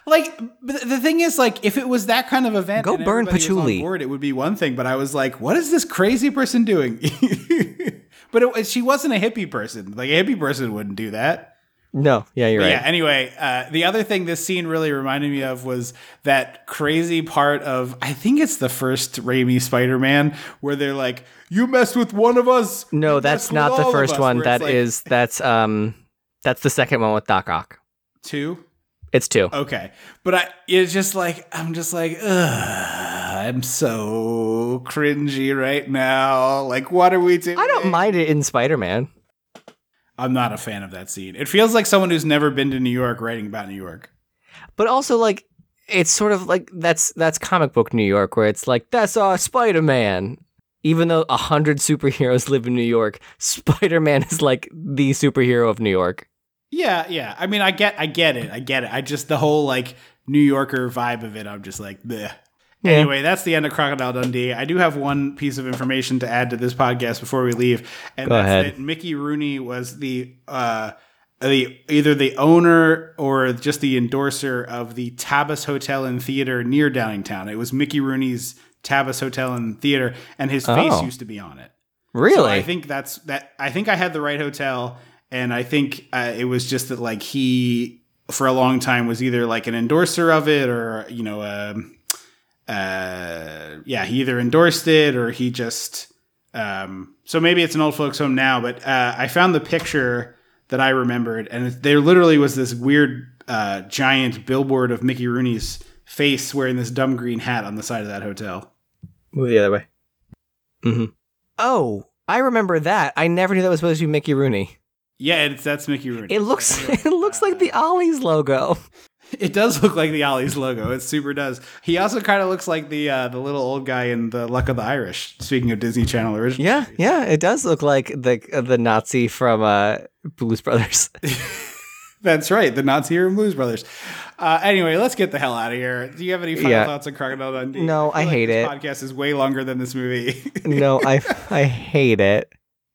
like. The thing is, like, if it was that kind of event, Go burn everybody was on patchouli. board, it would be one thing. But I was like, what is this crazy person doing? but it, she wasn't a hippie person. Like, a hippie person wouldn't do that. No, yeah, you're But right. Yeah. Anyway, uh, the other thing this scene really reminded me of was that crazy part of I think it's the first Raimi Spider-Man where they're like, "You messed with one of us." No, that's not the first us," one. That it's is that's um that's the second one with Doc Ock. two. It's two. Okay, but I it's just like I'm just like, Ugh, I'm so cringy right now. Like, what are we doing? I don't mind it in Spider Man. I'm not a fan of that scene. It feels like someone who's never been to New York writing about New York. But also like it's sort of like that's that's comic book New York where it's like that's uh Spider Man. Even though a hundred superheroes live in New York, Spider Man is like the superhero of New York. Yeah, yeah. I mean, I get, I get it, I get it. I just the whole like New Yorker vibe of it. I'm just like, bleh. Yeah. Anyway, that's the end of Crocodile Dundee. I do have one piece of information to add to this podcast before we leave, and Go that's ahead. that Mickey Rooney was the uh, the either the owner or just the endorser of the Tabas Hotel and Theater near Downingtown. It was Mickey Rooney's Tabas Hotel and Theater, and his face Oh. used to be on it. Really? So I think that's that. I think I had the right hotel, and I think uh, it was just that like he for a long time was either like an endorser of it or you know, um, uh, yeah, he either endorsed it or he just. Um, so maybe it's an old folks home now, but uh, I found the picture that I remembered, and there literally was this weird uh, giant billboard of Mickey Rooney's face wearing this dumb green hat on the side of that hotel. Move the other way. Mm-hmm. Oh, I remember that. I never knew that was supposed to be Mickey Rooney. Yeah, it's that's Mickey Rooney. It looks it looks like the Ollie's logo. It does look like the Ollie's logo. It super does. He also kind of looks like the uh, the little old guy in the Luck of the Irish. Speaking of Disney Channel original. Yeah, yeah, it does look like the uh, the Nazi from uh, Blues Brothers. That's right, the Nazi hero Blues Brothers. Uh, anyway, let's get the hell out of here. Do you have any final Yeah. thoughts on Crocodile Dundee? No, feel I like hate this it. Podcast is way longer than this movie. no, I I hate it.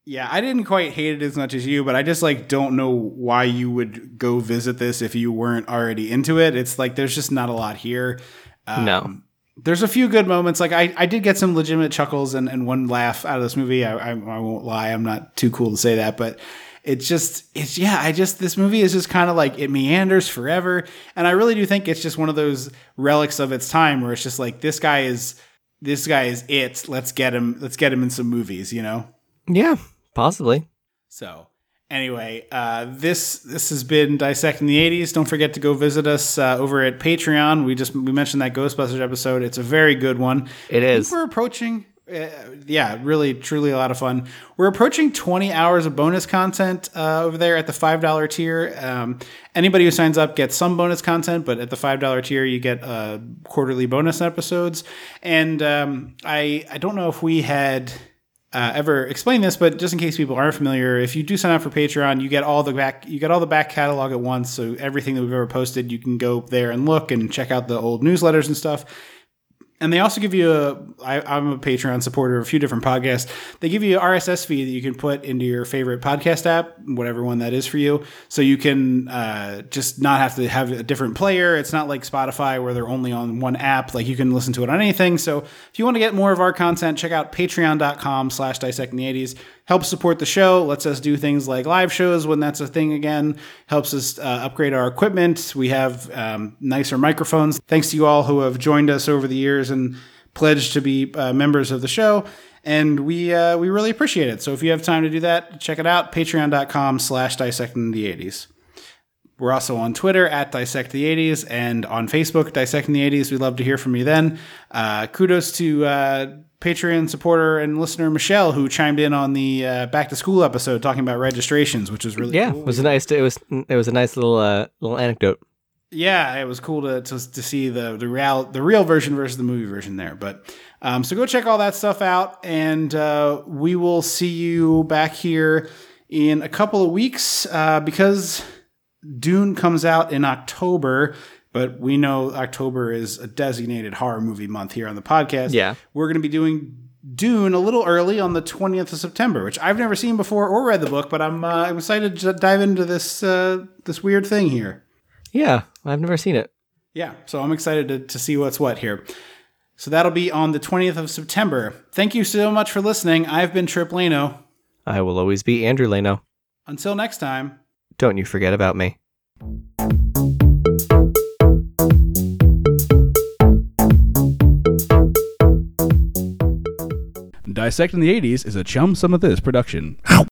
Yeah, I didn't quite hate it as much as you, but I just like don't know why you would go visit this if you weren't already into it. It's like there's just not a lot here. Um, No. there's a few good moments. Like I, I did get some legitimate chuckles and, and one laugh out of this movie. I, I, I won't lie. I'm not too cool to say that, but it's just, it's yeah. I just this movie is just kind of like it meanders forever, and I really do think it's just one of those relics of its time where it's just like this guy is, this guy is it. Let's get him. Let's get him in some movies. You know. Yeah, possibly. So anyway, uh, this this has been dissecting the '80s. Don't forget to go visit us uh, over at Patreon. We just we mentioned that Ghostbusters episode. It's a very good one. It I think is. We're approaching. Uh, yeah, really, truly a lot of fun. We're approaching 20 hours of bonus content uh, over there at the $5 tier. Um, anybody who signs up gets some bonus content, but at the $5 tier, you get uh, quarterly bonus episodes. And um, I, I don't know if we had uh, ever explain this, but just in case people aren't familiar, if you do sign up for Patreon, you get all the back you get all the back catalog at once. So everything that we've ever posted, you can go there and look and check out the old newsletters and stuff. And they also give you a. I, I'm a Patreon supporter of a few different podcasts. They give you an RSS feed that you can put into your favorite podcast app, whatever one that is for you. So you can uh, just not have to have a different player. It's not like Spotify where they're only on one app. Like you can listen to it on anything. So if you want to get more of our content, check out patreon.com slash dissecting the 80s. Helps support the show, lets us do things like live shows when that's a thing again, helps us uh, upgrade our equipment. We have um, nicer microphones. Thanks to you all who have joined us over the years and pledged to be uh, members of the show. And we uh, we really appreciate it. So if you have time to do that, check it out. Patreon.com slash dissecting the 80s. We're also on Twitter at Dissect the 80s and on Facebook, Dissecting the 80s. We'd love to hear from you then. Uh, kudos to uh, Patreon supporter and listener Michelle, who chimed in on the uh, back to school episode talking about registrations, which was really Yeah, cool. it was a nice. It was it was a nice little uh, little anecdote. Yeah, it was cool to, to, to see the the real the real version versus the movie version there. But um, so go check all that stuff out, and uh, we will see you back here in a couple of weeks uh, because Dune comes out in October. But we know October is a designated horror movie month here on the podcast. Yeah. we're going to be doing Dune a little early on the 20th of September, which I've never seen before or read the book, but I'm uh, I'm excited to dive into this uh, this weird thing here. Yeah, I've never seen it. Yeah, so I'm excited to, to see what's what here. So that'll be on the 20th of September. Thank you so much for listening. I've been Trip Lano. I will always be Andrew Leno. Until next time. Don't you forget about me. Dissecting the 80s is a Chum Some of This production. Ow.